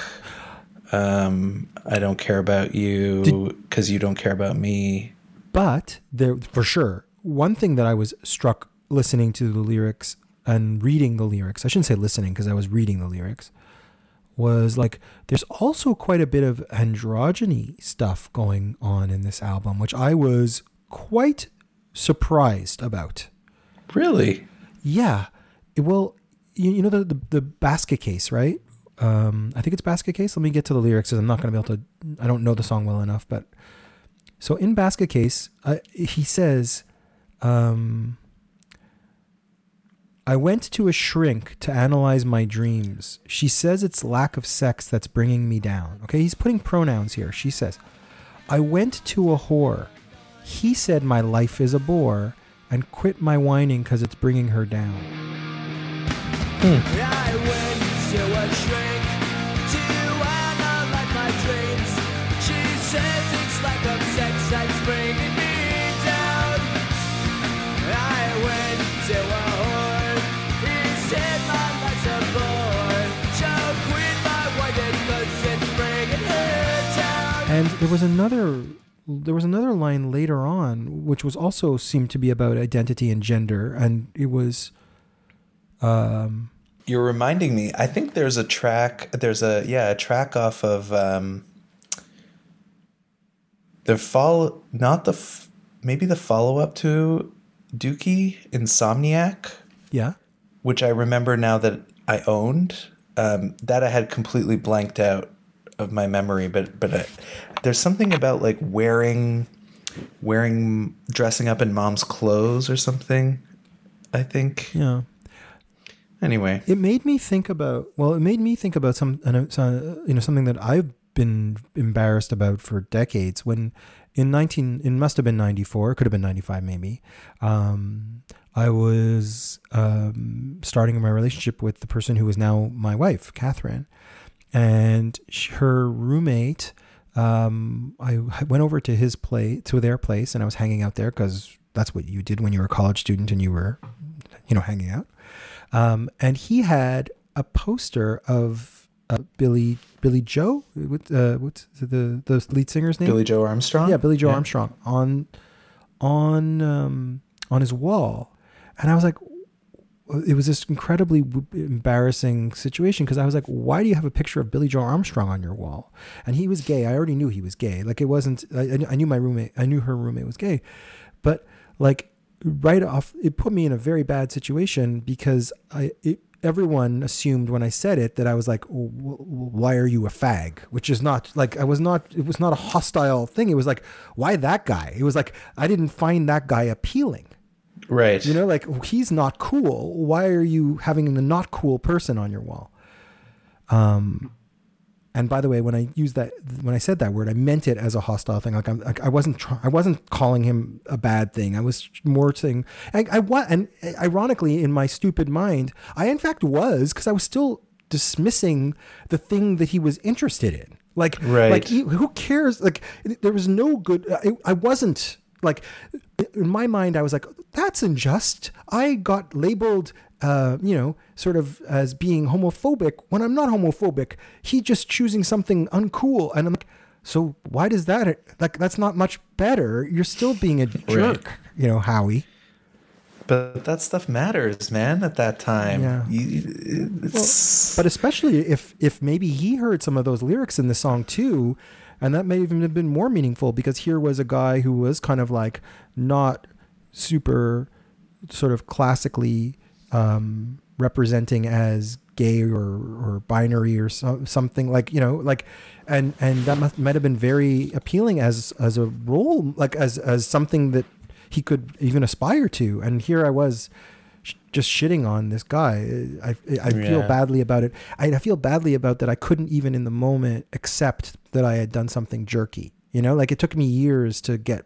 Um, I don't care about you because you don't care about me. But there, for sure, one thing that I was struck listening to the lyrics and reading the lyrics, I shouldn't say listening because I was reading the lyrics, was like there's also quite a bit of androgyny stuff going on in this album, which I was quite surprised about. Really? Yeah. It- well, you, you know the, the the basket case, right? Um, I think it's basket case. Let me get to the lyrics because I'm not going to be able to. I don't know the song well enough, but so in basket case, uh, he says, um, "I went to a shrink to analyze my dreams. She says it's lack of sex that's bringing me down." Okay, he's putting pronouns here. She says, "I went to a whore. He said my life is a bore." And quit my whining because it's bringing her down. I And there was another there was another line later on which was also seemed to be about identity and gender and it was um You're reminding me. I think there's a track. There's a yeah a track off of um, the follow not the f- maybe the follow up to Dookie Insomniac, yeah which I remember now that I owned. Um, that I had completely blanked out of my memory, but but I, there's something about like wearing wearing dressing up in mom's clothes or something. I think. yeah Anyway, it made me think about well it made me think about some uh, you know something that I've been embarrassed about for decades when in 19 it must have been 94 it could have been 95 maybe um, i was um, starting my relationship with the person who is now my wife catherine and her roommate um, I I went over to his place to their place and i was hanging out there because that's what you did when you were a college student and you were you know hanging out. Um, and he had a poster of uh, billy billy joe what, uh, what's the the lead singer's name? Billie Joe Armstrong. yeah, Billie Joe Armstrong on on um, on his wall, and I was like, it was this incredibly embarrassing situation because I was like, why do you have a picture of Billie Joe Armstrong on your wall? And he was gay. I already knew he was gay. Like it wasn't. I, I knew- my roommate. I knew her roommate was gay, but like right off, it put me in a very bad situation because I. It, Everyone assumed when I said it that I was like, oh, "W- w- "Why are you a fag?" Which is not like I was not. It was not a hostile thing. It was like, "Why that guy?" It was like I didn't find that guy appealing. Right. You know, like he's not cool. Why are you having the not cool person on your wall? Um, and by the way, when I used that, when I said that word, I meant it as a hostile thing. Like I'm, like I wasn't, try, I wasn't calling him a bad thing. I was more saying, I, I wa- and ironically, in my stupid mind, I in fact was because I was still dismissing the thing that he was interested in. Like, Right. like he- who cares? Like, there was no good. I, I wasn't like in my mind. I was like, that's unjust. I got labeled, uh, you know, sort of as being homophobic when I'm not homophobic. He just choosing something uncool, and I'm like, so why does that? Like, that's not much better. You're still being a jerk, you know, Howie. But that stuff matters, man. At that time, Yeah. You- it's, But especially if if maybe he heard some of those lyrics in the song too, and that may even have been more meaningful because here was a guy who was kind of like not super sort of classically um, representing as gay or or binary or so, something like you know like and and that must, might have been very appealing as as a role like as as something that he could even aspire to. And here I was sh- just shitting on this guy. I I feel Yeah. badly about it. I, I feel badly about that I couldn't even in the moment accept that I had done something jerky you know? Like it took me years to get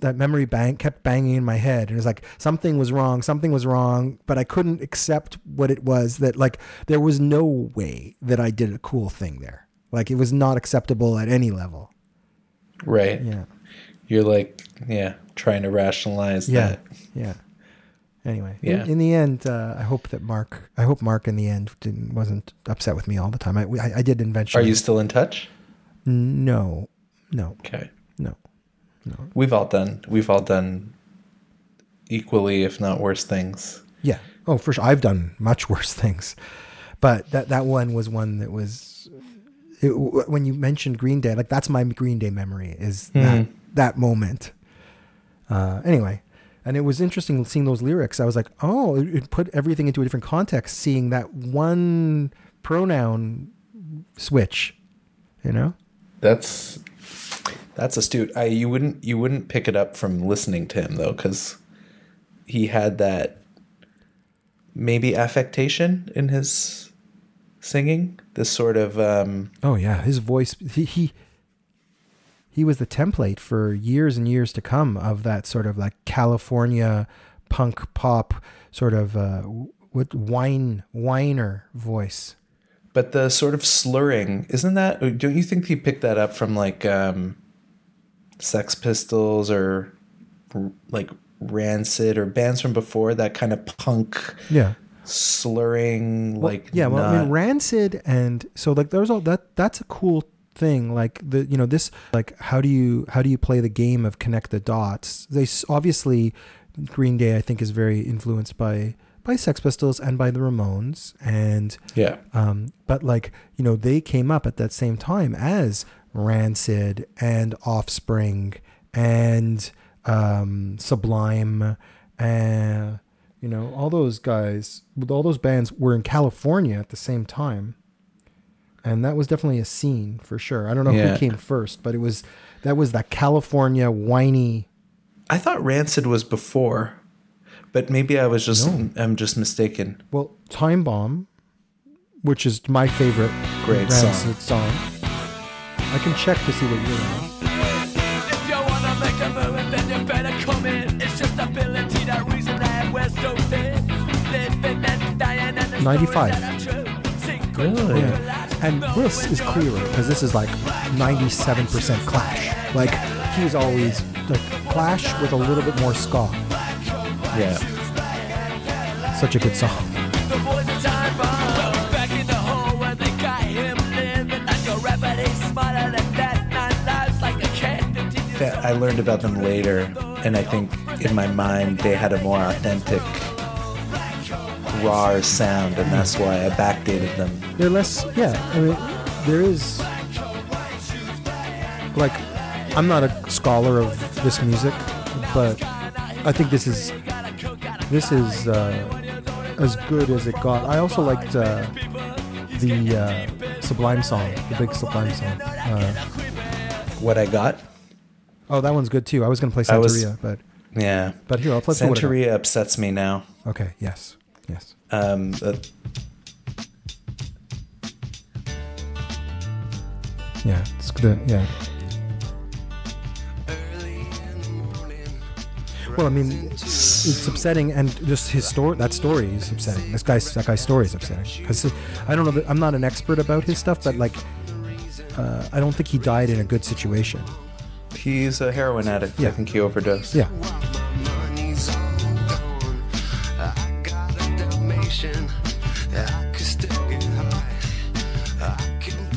that memory bank kept banging in my head. And it was like something was wrong something was wrong but i couldn't accept what it was that like there was no way that i did a cool thing there. Like it was not acceptable at any level. Right. yeah. You're like, yeah, trying to rationalize yeah. that. yeah anyway Yeah. in, in the end uh, i hope that mark i hope mark in the end didn't wasn't upset with me all the time i i, I did Are you still in touch? no no Okay. no no. We've all done. We've all done equally, if not worse, things. Yeah. Oh, for sure. I've done much worse things, but that that one was one that was it, when you mentioned Green Day. Like that's my Green Day memory is that that moment. Uh, anyway, and it was interesting seeing those lyrics. I was like, oh, it, it put everything into a different context. Seeing that one pronoun switch, you know. That's that's astute. I you wouldn't you wouldn't pick it up from listening to him though, because he had that maybe affectation in his singing. This sort of um, Oh yeah, his voice. He he he was the template for years and years to come of that sort of like California punk pop sort of uh, with wine whiner voice. but the sort of slurring isn't that? Don't you think he picked that up from like um, Sex Pistols or like Rancid or bands from before that kind of punk Yeah. slurring Well, like yeah, well, I mean, Rancid, and so like there's all that. That's a cool thing. Like the you know this like how do you how do you play the game of connect the dots? They obviously Green Day I think is very influenced by by Sex Pistols and by the Ramones, and yeah um, but like you know they came up at that same time as Rancid and Offspring and um, Sublime and you know all those guys with all those bands were in California at the same time and that was definitely a scene for sure I don't know Yeah. who came first but it was that was that California whiny I thought Rancid was before, but maybe I was just I'm just mistaken. well Time Bomb which is my favorite Great Rancid song I can check to see what you're on If you coming. It's just ability, that reason that we're so thin. Living and dying and the 95. stories that are true. Sink Really? Yeah. And this is clearer because this is like 97% Clash. Like he's always like Clash with a little bit more ska. Yeah. Such a good song. The boys in time bomb. Back in the hole where they got him living like a rapper. He's smarter than that. Nine lives like a cat. 15 That- I learned about them later, and I think in my mind they had a more authentic, raw sound, and that's why I backdated them. They're less, yeah. I mean, there is like, I'm not a scholar of this music, but I think this is this is uh, as good as it got. I also liked uh, the uh, Sublime song, the big Sublime song. Uh, What I got? oh, that one's good too. I was gonna play I was- but Yeah. but here I'll play Santeria upsets me now. Okay, yes, yes. Um, uh, Yeah, it's good. Yeah. Well, I mean, it's upsetting, and just his story. That story is upsetting. This guy's that guy's story is upsetting because I don't know. That, I'm not an expert about his stuff, but like, uh, I don't think he died in a good situation. he's a heroin addict. Yeah. I think he overdosed. Yeah,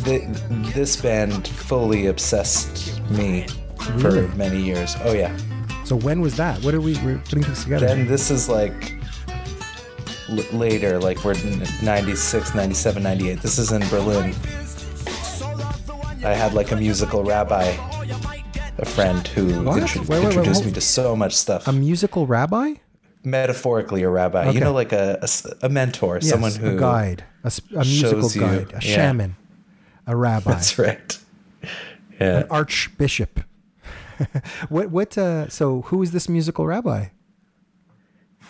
This band fully obsessed me Really? for many years. Oh yeah. So when was that? What are we we're putting this together? Then this is like l- later, like we're n- 96, 97, 98. This is in Berlin. I had like a musical rabbi, a friend who intro- Wait, wait, wait, introduced me to so much stuff. a musical rabbi? Metaphorically, a rabbi. Okay. You know, like a a mentor, someone yes, who a guide, a, a musical shows you- guide, a yeah. A rabbi, That's right. Yeah. an archbishop. what what? Uh, so who is this musical rabbi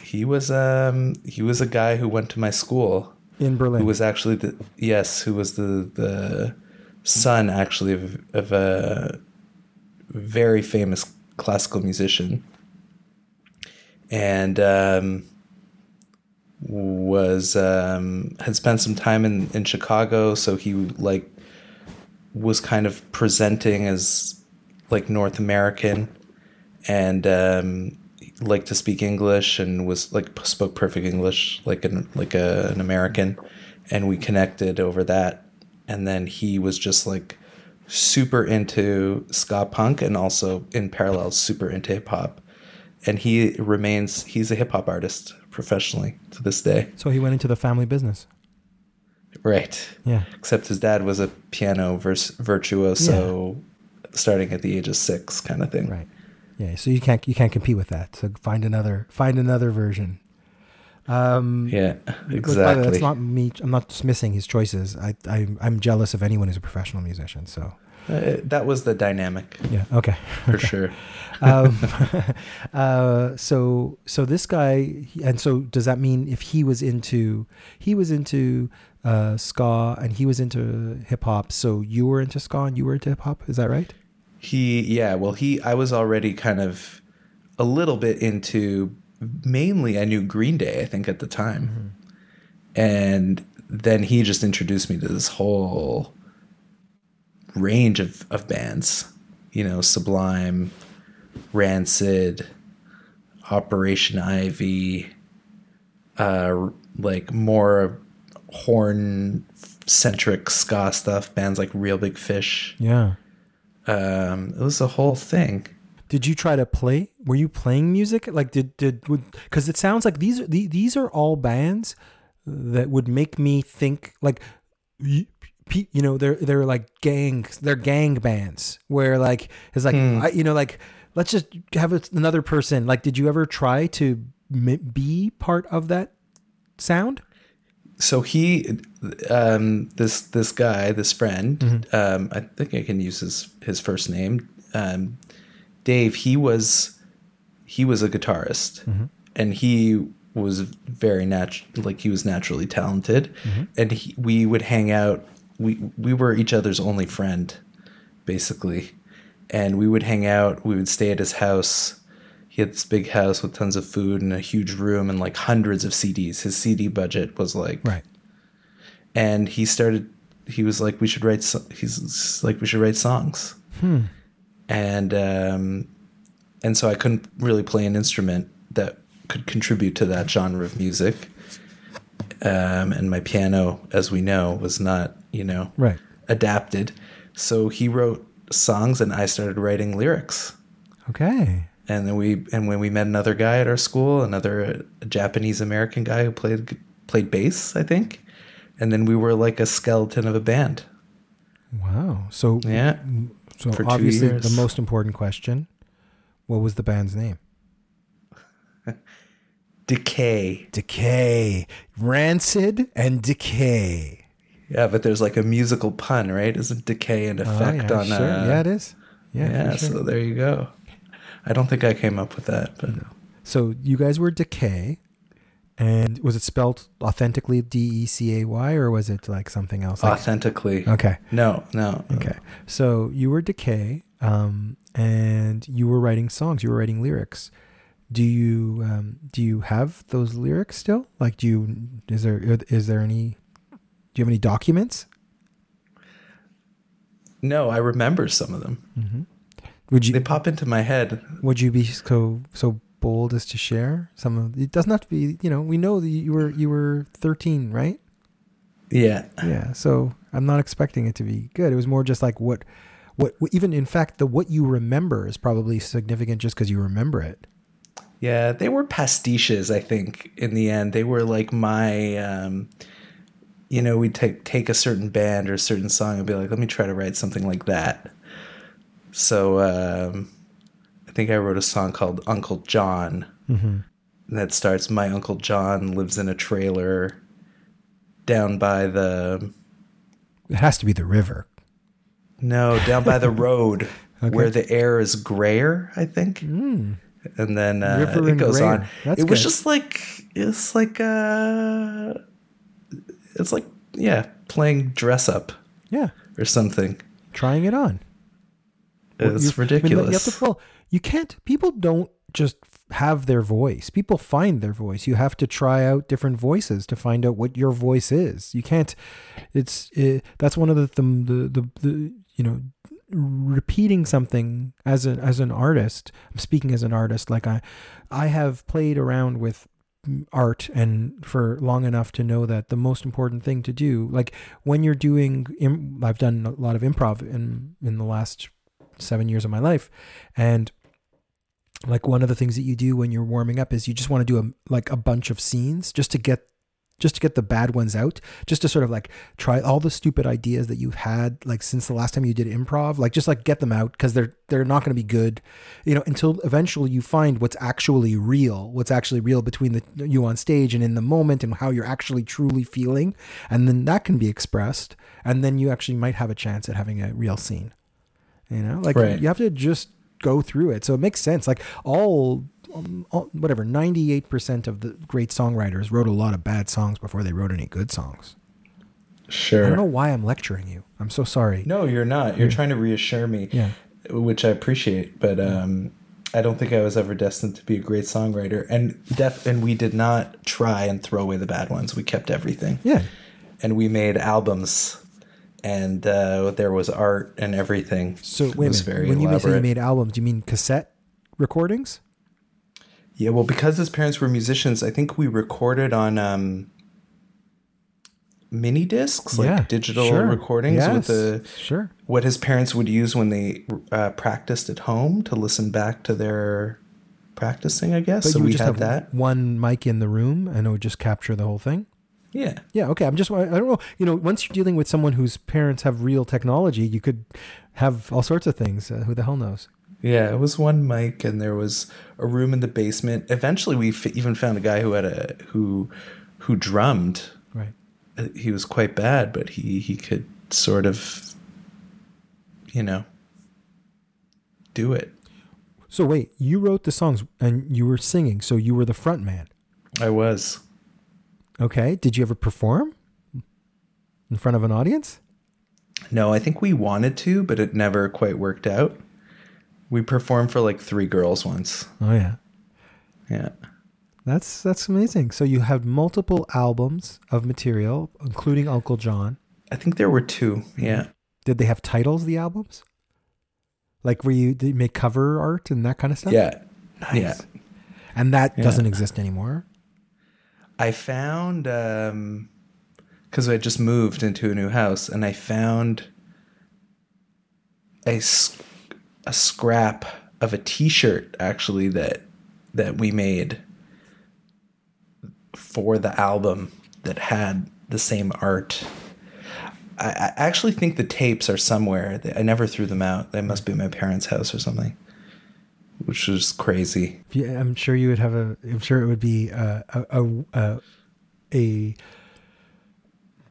He was um he was a guy who went to my school. in Berlin? who was actually the yes, who was the the son actually of, of a very famous classical musician, and um, was um, had spent some time in in Chicago, so he like was kind of presenting as like North American, and um, liked to speak English and was like spoke perfect English like an like a, an American, and we connected over that. And then he was just like super into ska punk and also in parallel super into hip hop, and he remains he's a hip hop artist professionally to this day. so he went into the family business. Right. Yeah. Except his dad was a piano vers- virtuoso, starting at the age of six, kind of thing. Right. Yeah. So you can't you can't compete with that. So find another find another version. Um, Yeah, look, by the way, exactly. That's not me. I'm not dismissing his choices. I, I I'm jealous of anyone who's a professional musician. So Uh, that was the dynamic yeah. Okay. for sure. um, uh, so so this guy and so does that mean if he was into he was into uh, ska and he was into hip hop so you were into ska and you were into hip hop is that right? He, yeah, well, he, I was already kind of a little bit into mainly, I knew Green Day, I think, at the time. And then he just introduced me to this whole range of, of bands, you know, Sublime, Rancid, Operation Ivy, uh, like more horn centric ska stuff, bands like Real Big Fish. yeah. Um, it was a whole thing. did you try to play were you playing music? Like did did because it sounds like these are these are all bands that would make me think like you, know they're they're like gangs they're gang bands where like it's like I, you know like let's just have another person. Like did you ever try to be part of that sound So he, um, this this guy, this friend, um, I think I can use his his first name, um, Dave. He was he was a guitarist, and he was very natural. Like he was naturally talented, and he, we would hang out. We we were each other's only friend, basically, and we would hang out. We would stay at his house. He had this big house with tons of food and a huge room and like hundreds of CDs. His CD budget was like Right. and he started he was like we should write so- he's like we should write songs Hmm. and um and so i couldn't really play an instrument that could contribute to that genre of music um and my piano as we know was not you know Right. adapted so he wrote songs and i started writing lyrics Okay. And then we and when we met another guy at our school another japanese american guy who played played bass i think and then we were like a skeleton of a band Wow. So yeah so obviously the most important question, what was the band's name? decay Decay. Rancid and Decay. yeah but there's like a musical pun right isn't decay an Oh, effect yeah, on sure. uh, yeah, it is. Yeah. yeah, sure. so there you go i don't think i came up with that but So you guys were Decay, and was it spelled authentically D E C A Y or was it like something else? Like, authentically okay, no no okay. So you were Decay, um, and you were writing songs. You were writing lyrics. Do you um, do you have those lyrics still? Like, do you is there is there any? Do you have any documents? no i remember some of them Would you? they pop into my head would you be so so bold as to share some of? It doesn't have to be. You know, we know that you were you were thirteen, right? yeah yeah so i'm not expecting it to be good it was more just like what what even in fact the what you remember is probably significant just because you remember it Yeah, they were pastiches, I think, in the end. They were like my um you know, we'd take take a certain band or a certain song and be like, let me try to write something like that. So um I think I wrote a song called Uncle John. That starts My Uncle John lives in a trailer down by the it has to be the river no, down by the road where the air is grayer, I think. And then uh, River it and goes grayer. on. That's it was just like it's like uh it's like yeah, playing dress up yeah or something. trying it on It's You- I mean, ridiculous. you have to well you can't people don't just have their voice. People find their voice. You have to try out different voices to find out what your voice is. You can't it's it, that's one of the, the the the the you know repeating something as an as an artist i'm speaking as an artist like i i have played around with art and for long enough to know that the most important thing to do like when you're doing im- I've done a lot of improv in in the last 7 years of my life. And like one of the things that you do when you're warming up is you just want to do a like a bunch of scenes just to get just to get the bad ones out just to sort of like try all the stupid ideas that you've had like since the last time you did improv like just like get them out because they're they're not going to be good you know until eventually you find what's actually real what's actually real between the you on stage and in the moment and how you're actually truly feeling. And then that can be expressed. And then you actually might have a chance at having a real scene you know like Right. you have to just go through it so it makes sense like all, um, all whatever 98% of the great songwriters wrote a lot of bad songs before they wrote any good songs Sure. i don't know why i'm lecturing you i'm so sorry No, you're not. You're trying to reassure me. Yeah. Which I appreciate, but um I don't think I was ever destined to be a great songwriter. And def and we did not try and throw away the bad ones. We kept everything. yeah And we made albums and uh, there was art and everything. so it wait was minute very when you say elaborate. you made albums do you mean cassette recordings yeah, well, because his parents were musicians, I think we recorded on um, mini discs, like yeah digital sure. recordings yes, with the sure what his parents would use when they uh, practiced at home to listen back to their practicing, I guess. but so you would we just had have that. one mic in the room and it would just capture the whole thing Yeah. Yeah, okay. I'm just I don't know. You know, once you're dealing with someone whose parents have real technology, you could have all sorts of things. Uh, who the hell knows? Yeah, it was one mic, and there was a room in the basement. Eventually, we f- even found a guy who had a who who drummed. Right. Uh, He was quite bad, but he he could sort of, you know, do it. So wait, you wrote the songs and you were singing, so you were the front man. I was. Okay. Did you ever perform in front of an audience? No, I think we wanted to, but it never quite worked out. We performed for like three girls once. Oh yeah. Yeah. That's that's amazing. So you have multiple albums of material, including Uncle John. I think there were two. Yeah. Did they have titles? The albums, like where you did you make cover art and that kind of stuff. Yeah. Nice. Yeah. And that Yeah. doesn't exist anymore. I found um because I just moved into a new house and I found a a scrap of a T-shirt actually that that we made for the album that had the same art. I, I actually think the tapes are somewhere. I never threw them out. They must be at my parents' house or something, which is crazy. Yeah, I'm sure you would have a. I'm sure it would be a a a a,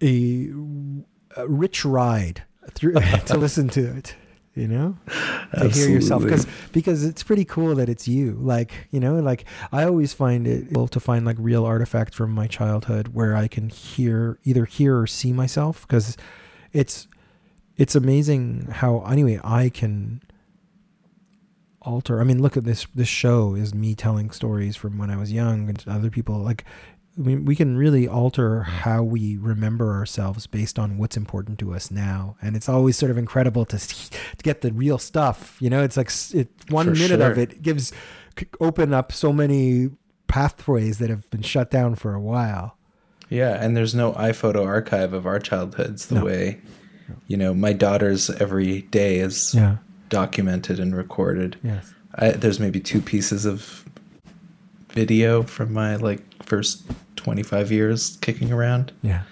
a, a rich ride through to listen to it. You know, to hear yourself because because it's pretty cool that it's you. Like you know, like I always find it cool to find like real artifacts from my childhood where I can hear either hear or see myself because it's it's amazing how anyway I can alter. I mean, look at this. This show is me telling stories from when I was young and to other people. Like, I mean, we can really alter how we remember ourselves based on what's important to us now. And it's always sort of incredible to, see, to get the real stuff. You know, it's like it, one For minute of it gives open up so many pathways that have been shut down for a while. Yeah, and there's no iPhoto archive of our childhoods the No. way, you know, my daughter's every day is Yeah. Documented and recorded. Yes. I, there's maybe two pieces of video from my like first 25 years kicking around. Yeah.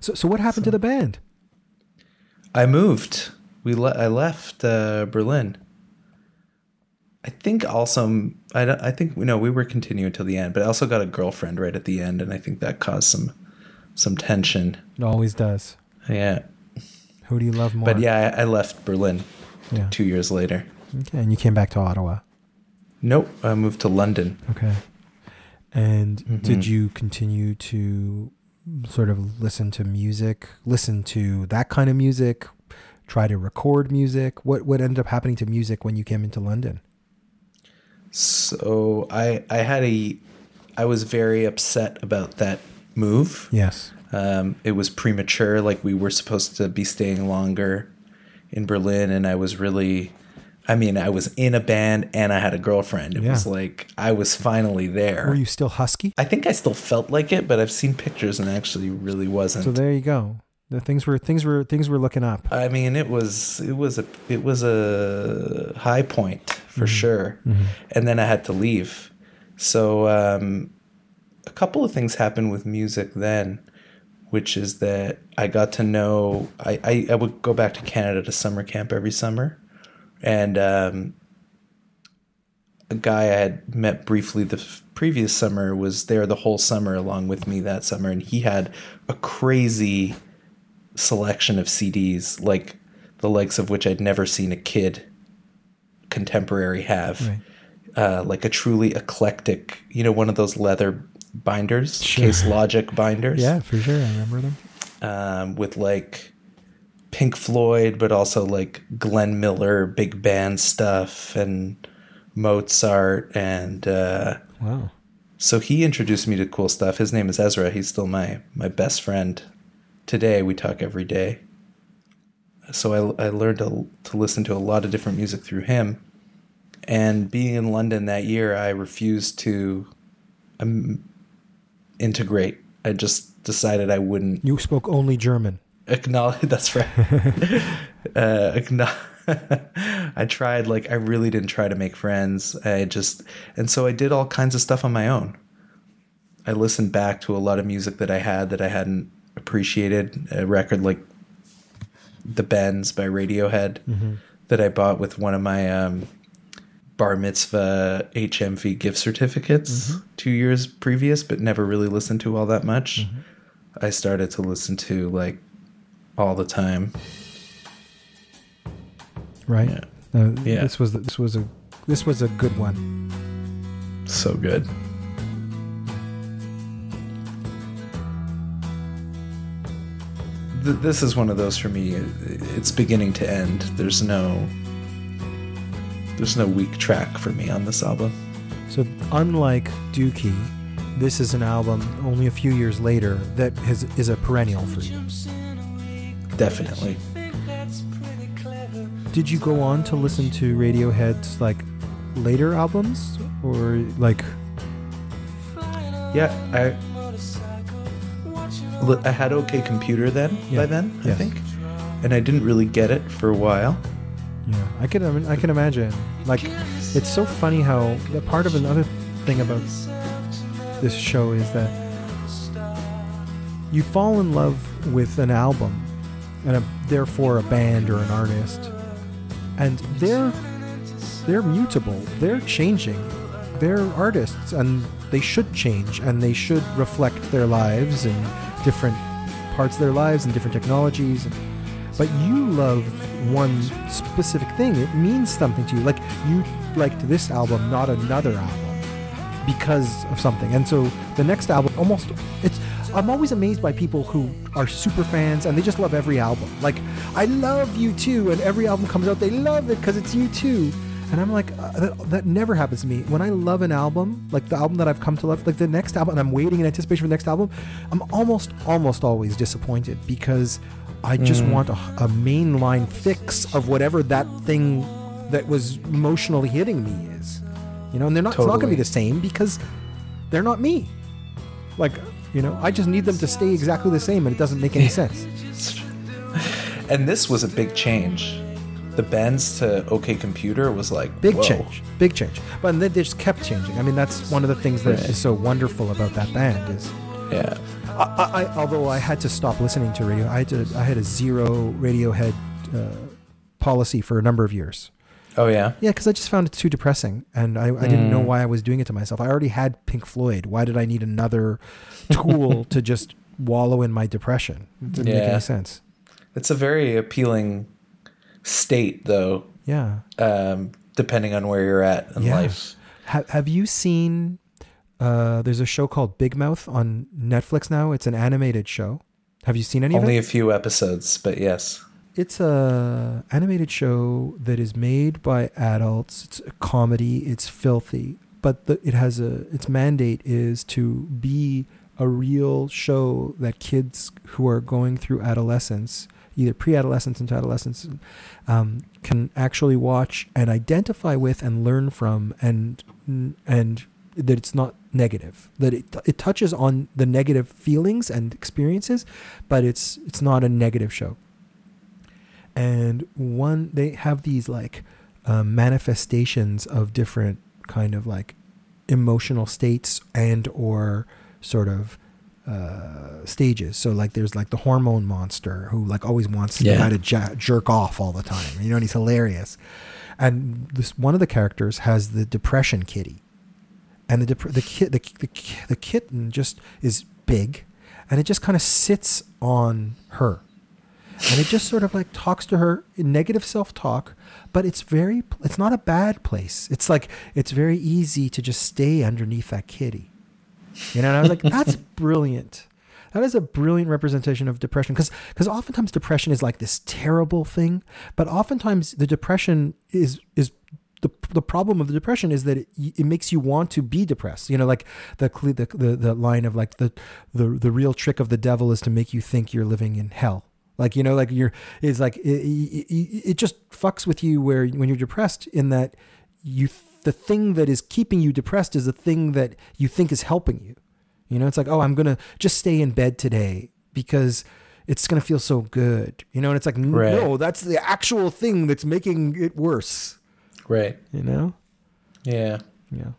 So, so what happened to the band? I moved. We le- I left uh, Berlin. I think also I don't, I think you know we were continuing till the end, but I also got a girlfriend right at the end, and I think that caused some some tension. It always does. Yeah, Who do you love more? but yeah, I, I left Berlin Yeah. two years later. Okay. And you came back to Ottawa. Nope, I moved to London. Okay. And Mm-hmm. did you continue to sort of listen to music, listen to that kind of music, try to record music? What what ended up happening to music when you came into London? So I I had a I was very upset about that move. Yes. Um, it was premature. Like we were supposed to be staying longer in Berlin, and I was really, I mean, I was in a band and I had a girlfriend. It Yeah. was like I was finally there. Were you still husky? I think I still felt like it, but I've seen pictures and actually really wasn't. So there you go. The things were things were things were looking up. I mean, it was it was a it was a high point for sure, and then I had to leave. So um, a couple of things happened with music then, which is that I got to know I I, I would go back to Canada to summer camp every summer, and um, a guy I had met briefly the f- previous summer was there the whole summer along with me that summer, and he had a crazy selection of CDs, like the likes of which I'd never seen a kid contemporary have. Right. Uh, like a truly eclectic, you know, one of those leather binders, Sure. Case Logic binders, Yeah, for sure. I remember them. um, with like Pink Floyd, but also like Glenn Miller, big band stuff, and Mozart, and uh, Wow. so he introduced me to cool stuff. His name is Ezra. He's still my my best friend. Today we talk every day. So I, I learned to, to listen to a lot of different music through him. And being in London that year, I refused to um, integrate. I just decided I wouldn't You spoke only German. acknowledge. That's right. uh, acknow- I tried like I really didn't try to make friends. I just and so I did all kinds of stuff on my own. I listened back to a lot of music that I had that I hadn't appreciated. A record like "The Bends" by Radiohead that I bought with one of my um, bar mitzvah HMV gift certificates two years previous, but never really listened to all that much. I started to listen to like all the time. Right. Yeah. Uh, Yeah. This was this was a this was a good one. So good. Th- This is one of those for me. It's beginning to end. There's no, there's no weak track for me on this album. So unlike Dookie, this is an album only a few years later that has, is a perennial for you. Definitely. Did you go on to listen to Radiohead's like later albums or like Yeah, I I had OK Computer then Yeah. by then, I Yes. think. And I didn't really get it for a while. Yeah, I can I, can imagine. Like, it's so funny how the part of another thing about this show is that you fall in love with an album and a, therefore a band or an artist, and they're they're mutable. They're changing. They're artists, and they should change, and they should reflect their lives and different parts of their lives and different technologies. But you love one specific thing. It means something to you. Like you liked this album, not another album, because of something. And so the next album, almost, it's. I'm always amazed by people who are super fans and they just love every album. Like I love U2, and every album comes out, they love it because it's U2. And I'm like, uh, that, that never happens to me. When I love an album, like the album that I've come to love, like the next album, and I'm waiting in anticipation for the next album, I'm almost, almost always disappointed because I just mm. want a, a mainline fix of whatever that thing that was emotionally hitting me is. You know, and they're not, it's not going to be the same because they're not me. Like, you know, I just need them to stay exactly the same and it doesn't make any sense. And this was a big change. The Bends to OK Computer was like Big whoa. change, big change. But they just kept changing. I mean, that's one of the things that is Right. so wonderful about that band is Yeah. I, I, although I had to stop listening to radio, I had to, I had a zero Radiohead uh, policy for a number of years. Oh yeah. Yeah, because I just found it too depressing, and I, I didn't Mm. know why I was doing it to myself. I already had Pink Floyd. Why did I need another tool to just wallow in my depression? It didn't make any sense. It's a very appealing state though, Yeah. um, depending on where you're at in Yeah. life. Ha- have you seen? Uh, there's a show called Big Mouth on Netflix now. It's an animated show. Have you seen any of it? Only a few episodes, but yes. It's a animated show that is made by adults. It's a comedy. It's filthy, but the, it has a its mandate is to be a real show that kids who are going through adolescence, either pre-adolescence into adolescence, um, can actually watch and identify with and learn from, and and that it's not negative. That it it touches on the negative feelings and experiences, but it's it's not a negative show and one they have these like um, manifestations of different kind of like emotional states and or sort of uh, stages so like there's like the hormone monster who like always wants the Yeah. guy to ja- jerk off all the time you know and he's hilarious and this one of the characters has the depression kitty and the dep- the kid the, the, the kitten just is big and it just kind of sits on her. And it just sort of like talks to her in negative self-talk but it's very it's not a bad place. It's like it's very easy to just stay underneath that kitty. You know and i was like that's brilliant. That is a brilliant representation of depression. Because because oftentimes depression is like this terrible thing but oftentimes the depression is is the, problem of the depression is that it, it makes you want to be depressed. You know, like the, the the the line of like the the the real trick of the devil is to make you think you're living in hell. Like you know, like you're it's like it, it, it just fucks with you where when you're depressed in that you the thing that is keeping you depressed is the thing that you think is helping you. You know, it's like oh, I'm gonna just stay in bed today because it's gonna feel so good. You know, and it's like Right. no, that's the actual thing that's making it worse. Right. You know. Yeah. Yeah.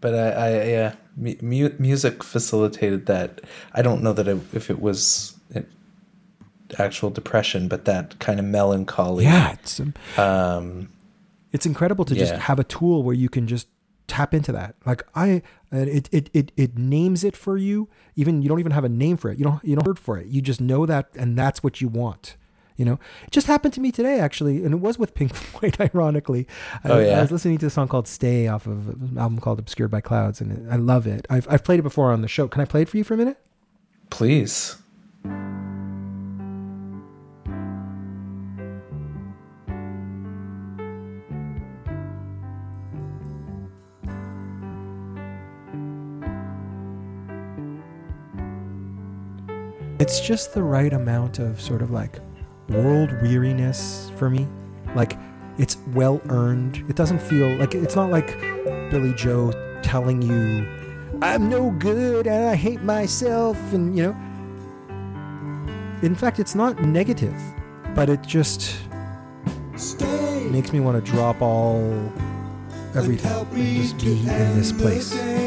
But I, I yeah, mu- mu- music facilitated that. I don't know that it, if it was it, actual depression, but that kind of melancholy. Yeah, it's um, it's incredible to just have a tool where you can just tap into that. Like I, uh, it it it it names it for you. Even you don't even have a name for it. You don't you don't word for it. You just know that, and that's what you want. You know, it just happened to me today actually, and it was with Pink Floyd. Ironically, oh, I, yeah. I was listening to a song called "Stay" off of an album called "Obscured by Clouds," and I love it. I've I've played it before on the show. Can I play it for you for a minute? Please. It's just the right amount of sort of like world weariness for me. Like it's well earned. It doesn't feel like it's not like Billie Joe telling you I'm no good and I hate myself and you know. In fact, it's not negative, but it just makes me want to drop all everything and just be in this place.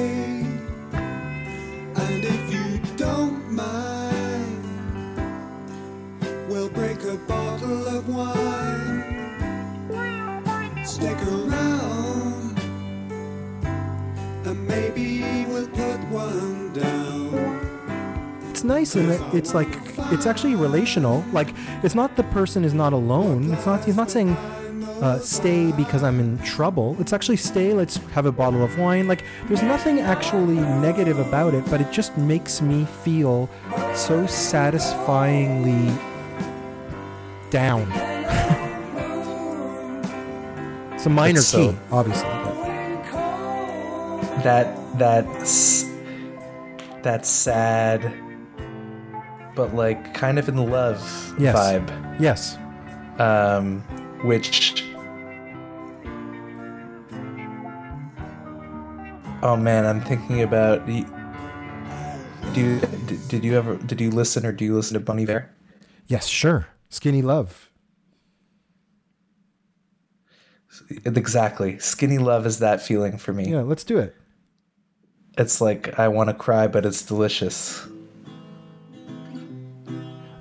It's nice it, it's like it's actually relational. Like it's not the person is not alone. It's not he's not saying uh, stay because I'm in trouble. It's actually stay. Let's have a bottle of wine. Like there's nothing actually negative about it, but it just makes me feel so satisfyingly down. it's a minor It's so- key, obviously. But that that's that sad but like kind of in the love Yes. vibe yes, um which oh man i'm thinking about do you did, did you ever did you listen or do you listen to Bon Iver yes, sure. Skinny love. exactly skinny love is that feeling for me Yeah, let's do it. it's like i want to cry but it's delicious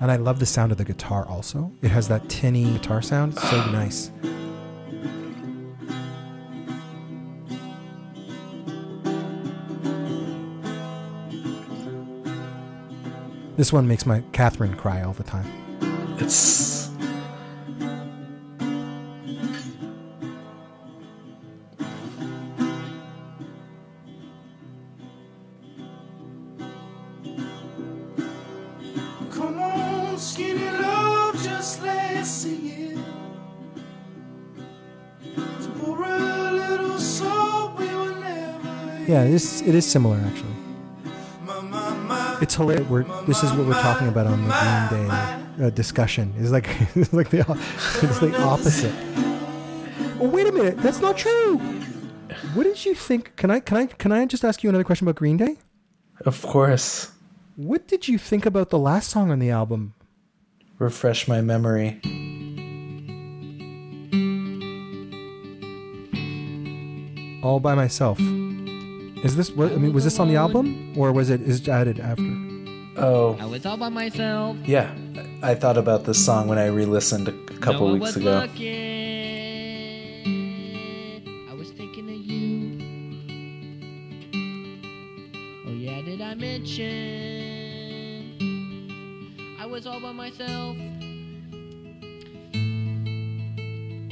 And I love the sound of the guitar also. It has that tinny guitar sound. So nice. This one makes my Catherine cry all the time. it's Yeah, this it is similar actually. It's hilarious. We're, this is what we're talking about on the Green Day uh, discussion. It's like it's like the it's the opposite. Oh wait a minute, that's not true. What did you think? Can I can I can I just ask you another question about Green Day? of course What did you think about the last song on the album? refresh my memory All by myself. Is this what I mean? Was this on the album or was it is it added after? oh I was all by myself. Yeah, I thought about this song when I re-listened a couple no one weeks was ago. Looking. I was thinking of you. Oh yeah, did I mention? I was all by myself.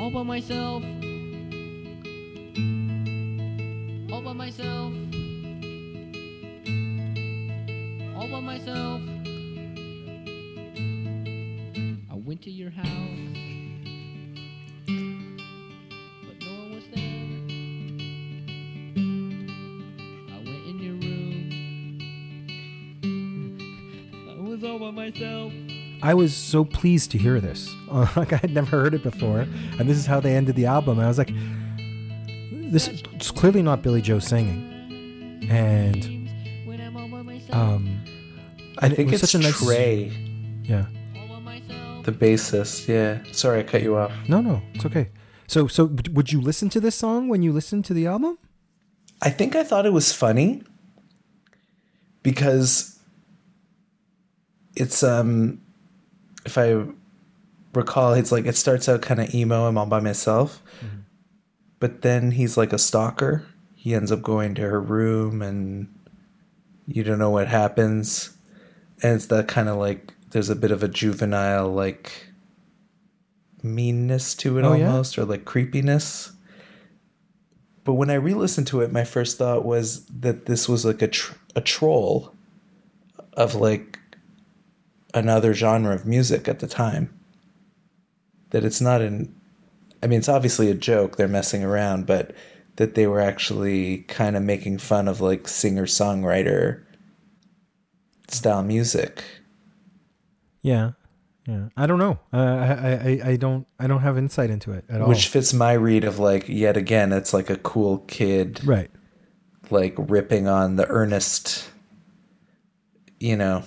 All by myself. Went to your house, but no one was there. I went in your room. I was all by myself. I was so pleased to hear this. Uh, like I had never heard it before, and this is how they ended the album. I was like, this is clearly not Billie Joe singing, and I'm all by myself. um, I And it think was it's such a nice- Tré, yeah. All by myself. the bassist. Yeah, sorry I cut you off. No, no, it's okay. So, so would you listen to this song when you listen to the album? I think I thought it was funny because it's um if I recall it's like it starts out kind of emo I'm all by myself but then he's like a stalker he ends up going to her room and you don't know what happens and it's that kind of like there's a bit of a juvenile like meanness to it Oh, yeah? almost or like creepiness but when I re-listened to it, my first thought was that this was like a tr- a troll of like another genre of music at the time. That it's not an, I mean, it's obviously a joke. They're messing around, but that they were actually kind of making fun of like singer songwriter style music. Yeah, yeah. I don't know. Uh, I, I I don't I don't have insight into it at all. Which fits my read of like yet again, it's like a cool kid right. like ripping on the earnest you know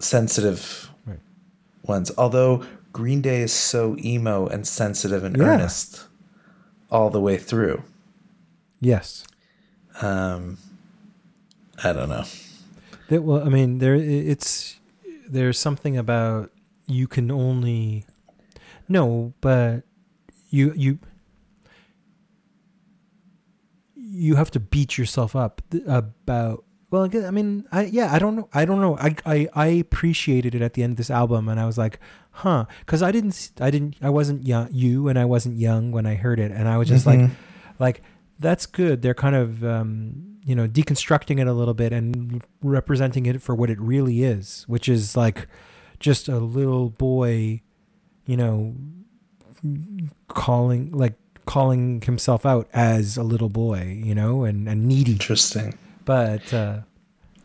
sensitive Right. ones. Although Green Day is so emo and sensitive and Yeah. earnest all the way through. Yes. Um I don't know. That, well, I mean, there it's there's something about you can only no, but you you you have to beat yourself up about well I mean I yeah I don't know I don't know. I I, I appreciated it at the end of this album and I was like huh because I didn't I didn't I wasn't young you and I wasn't young when I heard it and I was just like like that's good. They're kind of um you know deconstructing it a little bit and representing it for what it really is which is like just a little boy you know calling like calling himself out as a little boy you know and and needy Interesting. but uh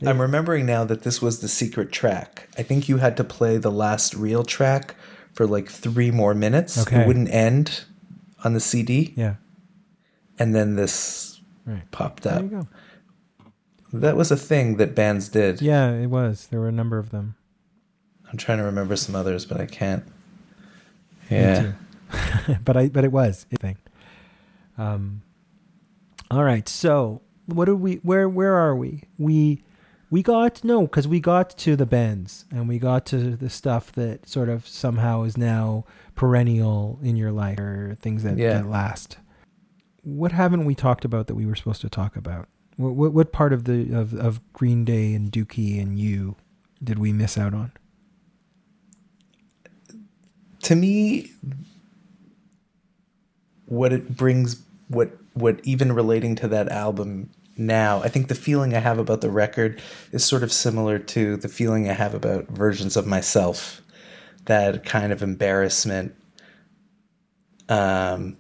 I'm remembering now that this was the secret track. I think you had to play the last real track for like three more minutes. Okay. It wouldn't end on the CD. yeah And then this right popped there up. That was a thing that bands did. yeah it was there were a number of them I'm trying to remember some others, but I can't. Yeah. but I but it was a thing. Um all right, so what are we where where are we? We we got no, because we got to the Bends and we got to the stuff that sort of somehow is now perennial in your life or things that, Yeah. that last. What haven't we talked about that we were supposed to talk about? What what, part of the of, of Green Day and Dookie and you did we miss out on? to me what it brings what what even relating to that album now i think the feeling i have about the record is sort of similar to the feeling i have about versions of myself that kind of embarrassment um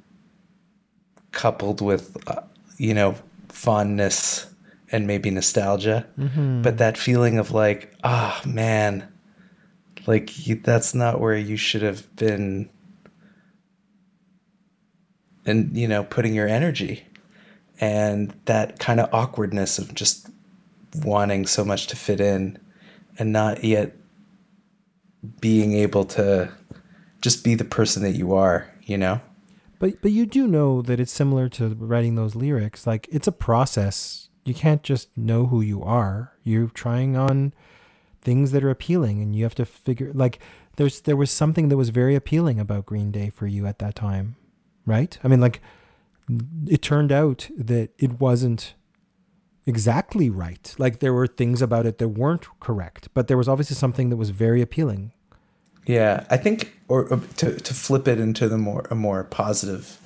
coupled with uh, you know fondness and maybe nostalgia but that feeling of like ah man like that's not where you should have been. And you know putting your energy and that kind of awkwardness of just wanting so much to fit in and not yet being able to just be the person that you are you know But but you do know that it's similar to writing those lyrics. Like it's a process. You can't just know who you are. You're trying on things that are appealing and you have to figure like there's there was something that was very appealing about Green Day for you at that time, right? I mean like it turned out that it wasn't exactly right. Like there were things about it that weren't correct, but there was obviously something that was very appealing. Yeah, I think, or, or to to flip it into the more a more positive,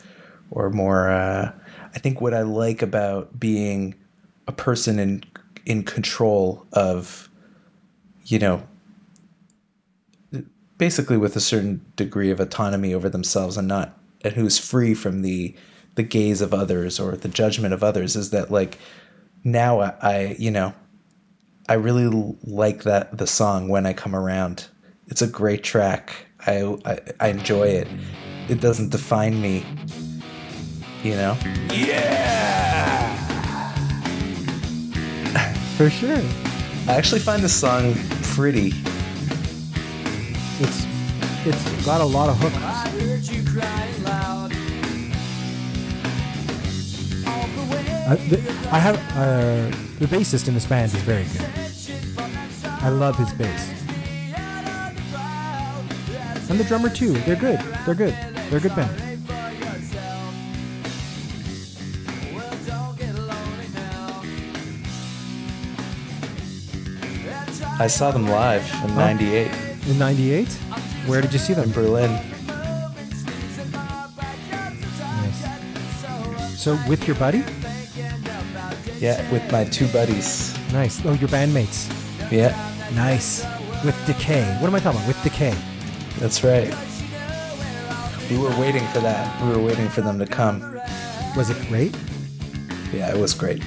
or more. Uh, I think what I like about being a person in in control of, you know, basically with a certain degree of autonomy over themselves and not and who's free from the the gaze of others or the judgment of others is that like now I, I you know I really like that the song when I come around. It's a great track. I, I I enjoy it. It doesn't define me. You know. Yeah! For sure. I actually find the song pretty. It's it's got a lot of hooks. I heard you crying loud. All the way I, the, I have uh, the bassist in this band is very good. I love his bass, and the drummer too. They're good. They're good. They're a good band. Well, don't get lonely now. I saw them live in '98 In '98, where did you see them? in? Berlin. Nice. So with your buddy? Yeah, with my two buddies. Nice. Oh, your bandmates. Yeah, Nice. With Decay. What am I talking about? With Decay. That's right. We were waiting for that. We were waiting for them to come. Was it great? Yeah, it was great.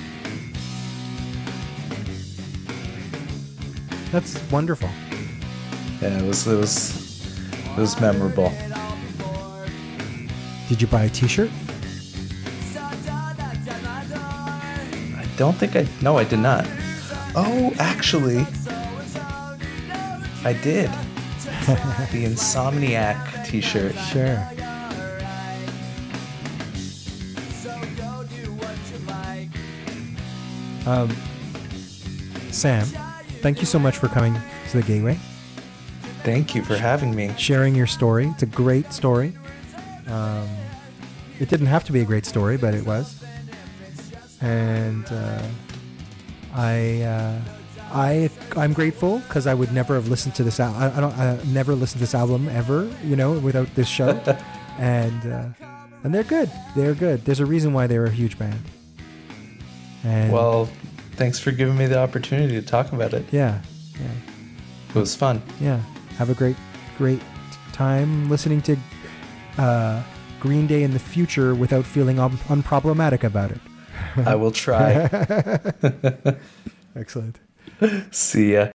That's wonderful. Yeah, it was it was it was memorable. Did you buy a T-shirt? I don't think I no, I did not. Oh, actually, I did. the Insomniac T-shirt. Sure. Um, Sam, thank you so much for coming to the Gateway, Thank you for having me. sharing your story. It's a great story. Um, it didn't have to be a great story, but it was. And uh, I, uh, I, I'm grateful because I would never have listened to this. Al- I, I don't, I never listened to this album ever, you know, without this show. and uh, and they're good. They're good. There's a reason why they're a huge band. And Well, thanks for giving me the opportunity to talk about it. yeah, yeah, It was fun. yeah. Have a great, great time listening to uh, Green Day in the future without feeling un- unproblematic about it. I will try. Excellent. See ya.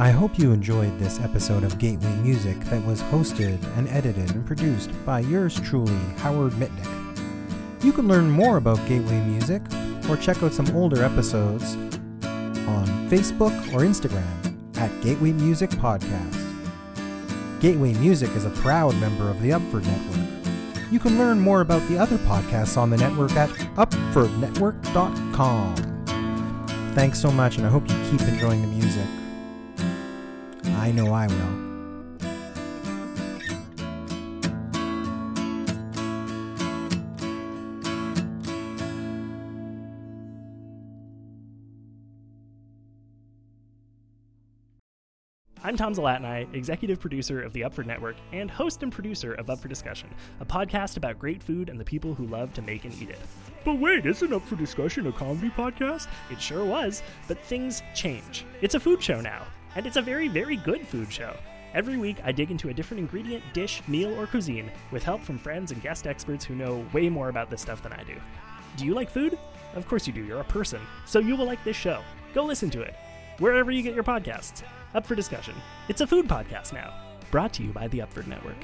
I hope you enjoyed this episode of Gateway Music that was hosted and edited and produced by yours truly, Howard Mitnick. You can learn more about Gateway Music or check out some older episodes on Facebook or Instagram at Gateway Music Podcast. Gateway Music is a proud member of the Upford Network. You can learn more about the other podcasts on the network at upfordnetwork.com. Thanks so much, and I hope you keep enjoying the music. I know I will. I'm Tom Zalatni, executive producer of the Upford Network and host and producer of Up for Discussion, a podcast about great food and the people who love to make and eat it. But wait, isn't Up for Discussion a comedy podcast? It sure was, but things change. It's a food show now, and it's a very, very good food show. Every week, I dig into a different ingredient, dish, meal, or cuisine with help from friends and guest experts who know way more about this stuff than I do. Do you like food? Of course you do, you're a person. So you will like this show. Go listen to it wherever you get your podcasts. Up for discussion. It's a food podcast now, brought to you by the Upford Network.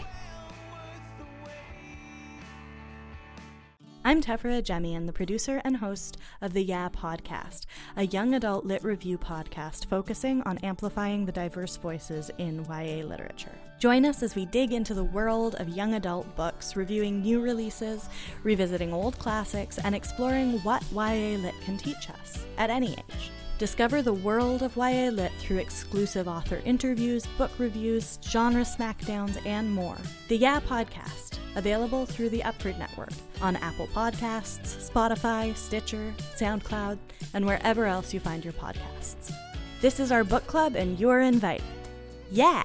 I'm Tefra Jemian, the producer and host of the Yeah Podcast, a young adult lit review podcast focusing on amplifying the diverse voices in YA literature. Join us as we dig into the world of young adult books, reviewing new releases, revisiting old classics, and exploring what YA lit can teach us at any age. Discover the world of YA Lit through exclusive author interviews, book reviews, genre smackdowns, and more. The Yeah Podcast, available through the Upford Network on Apple Podcasts, Spotify, Stitcher, SoundCloud, and wherever else you find your podcasts. This is our book club, and you're invited. Yeah!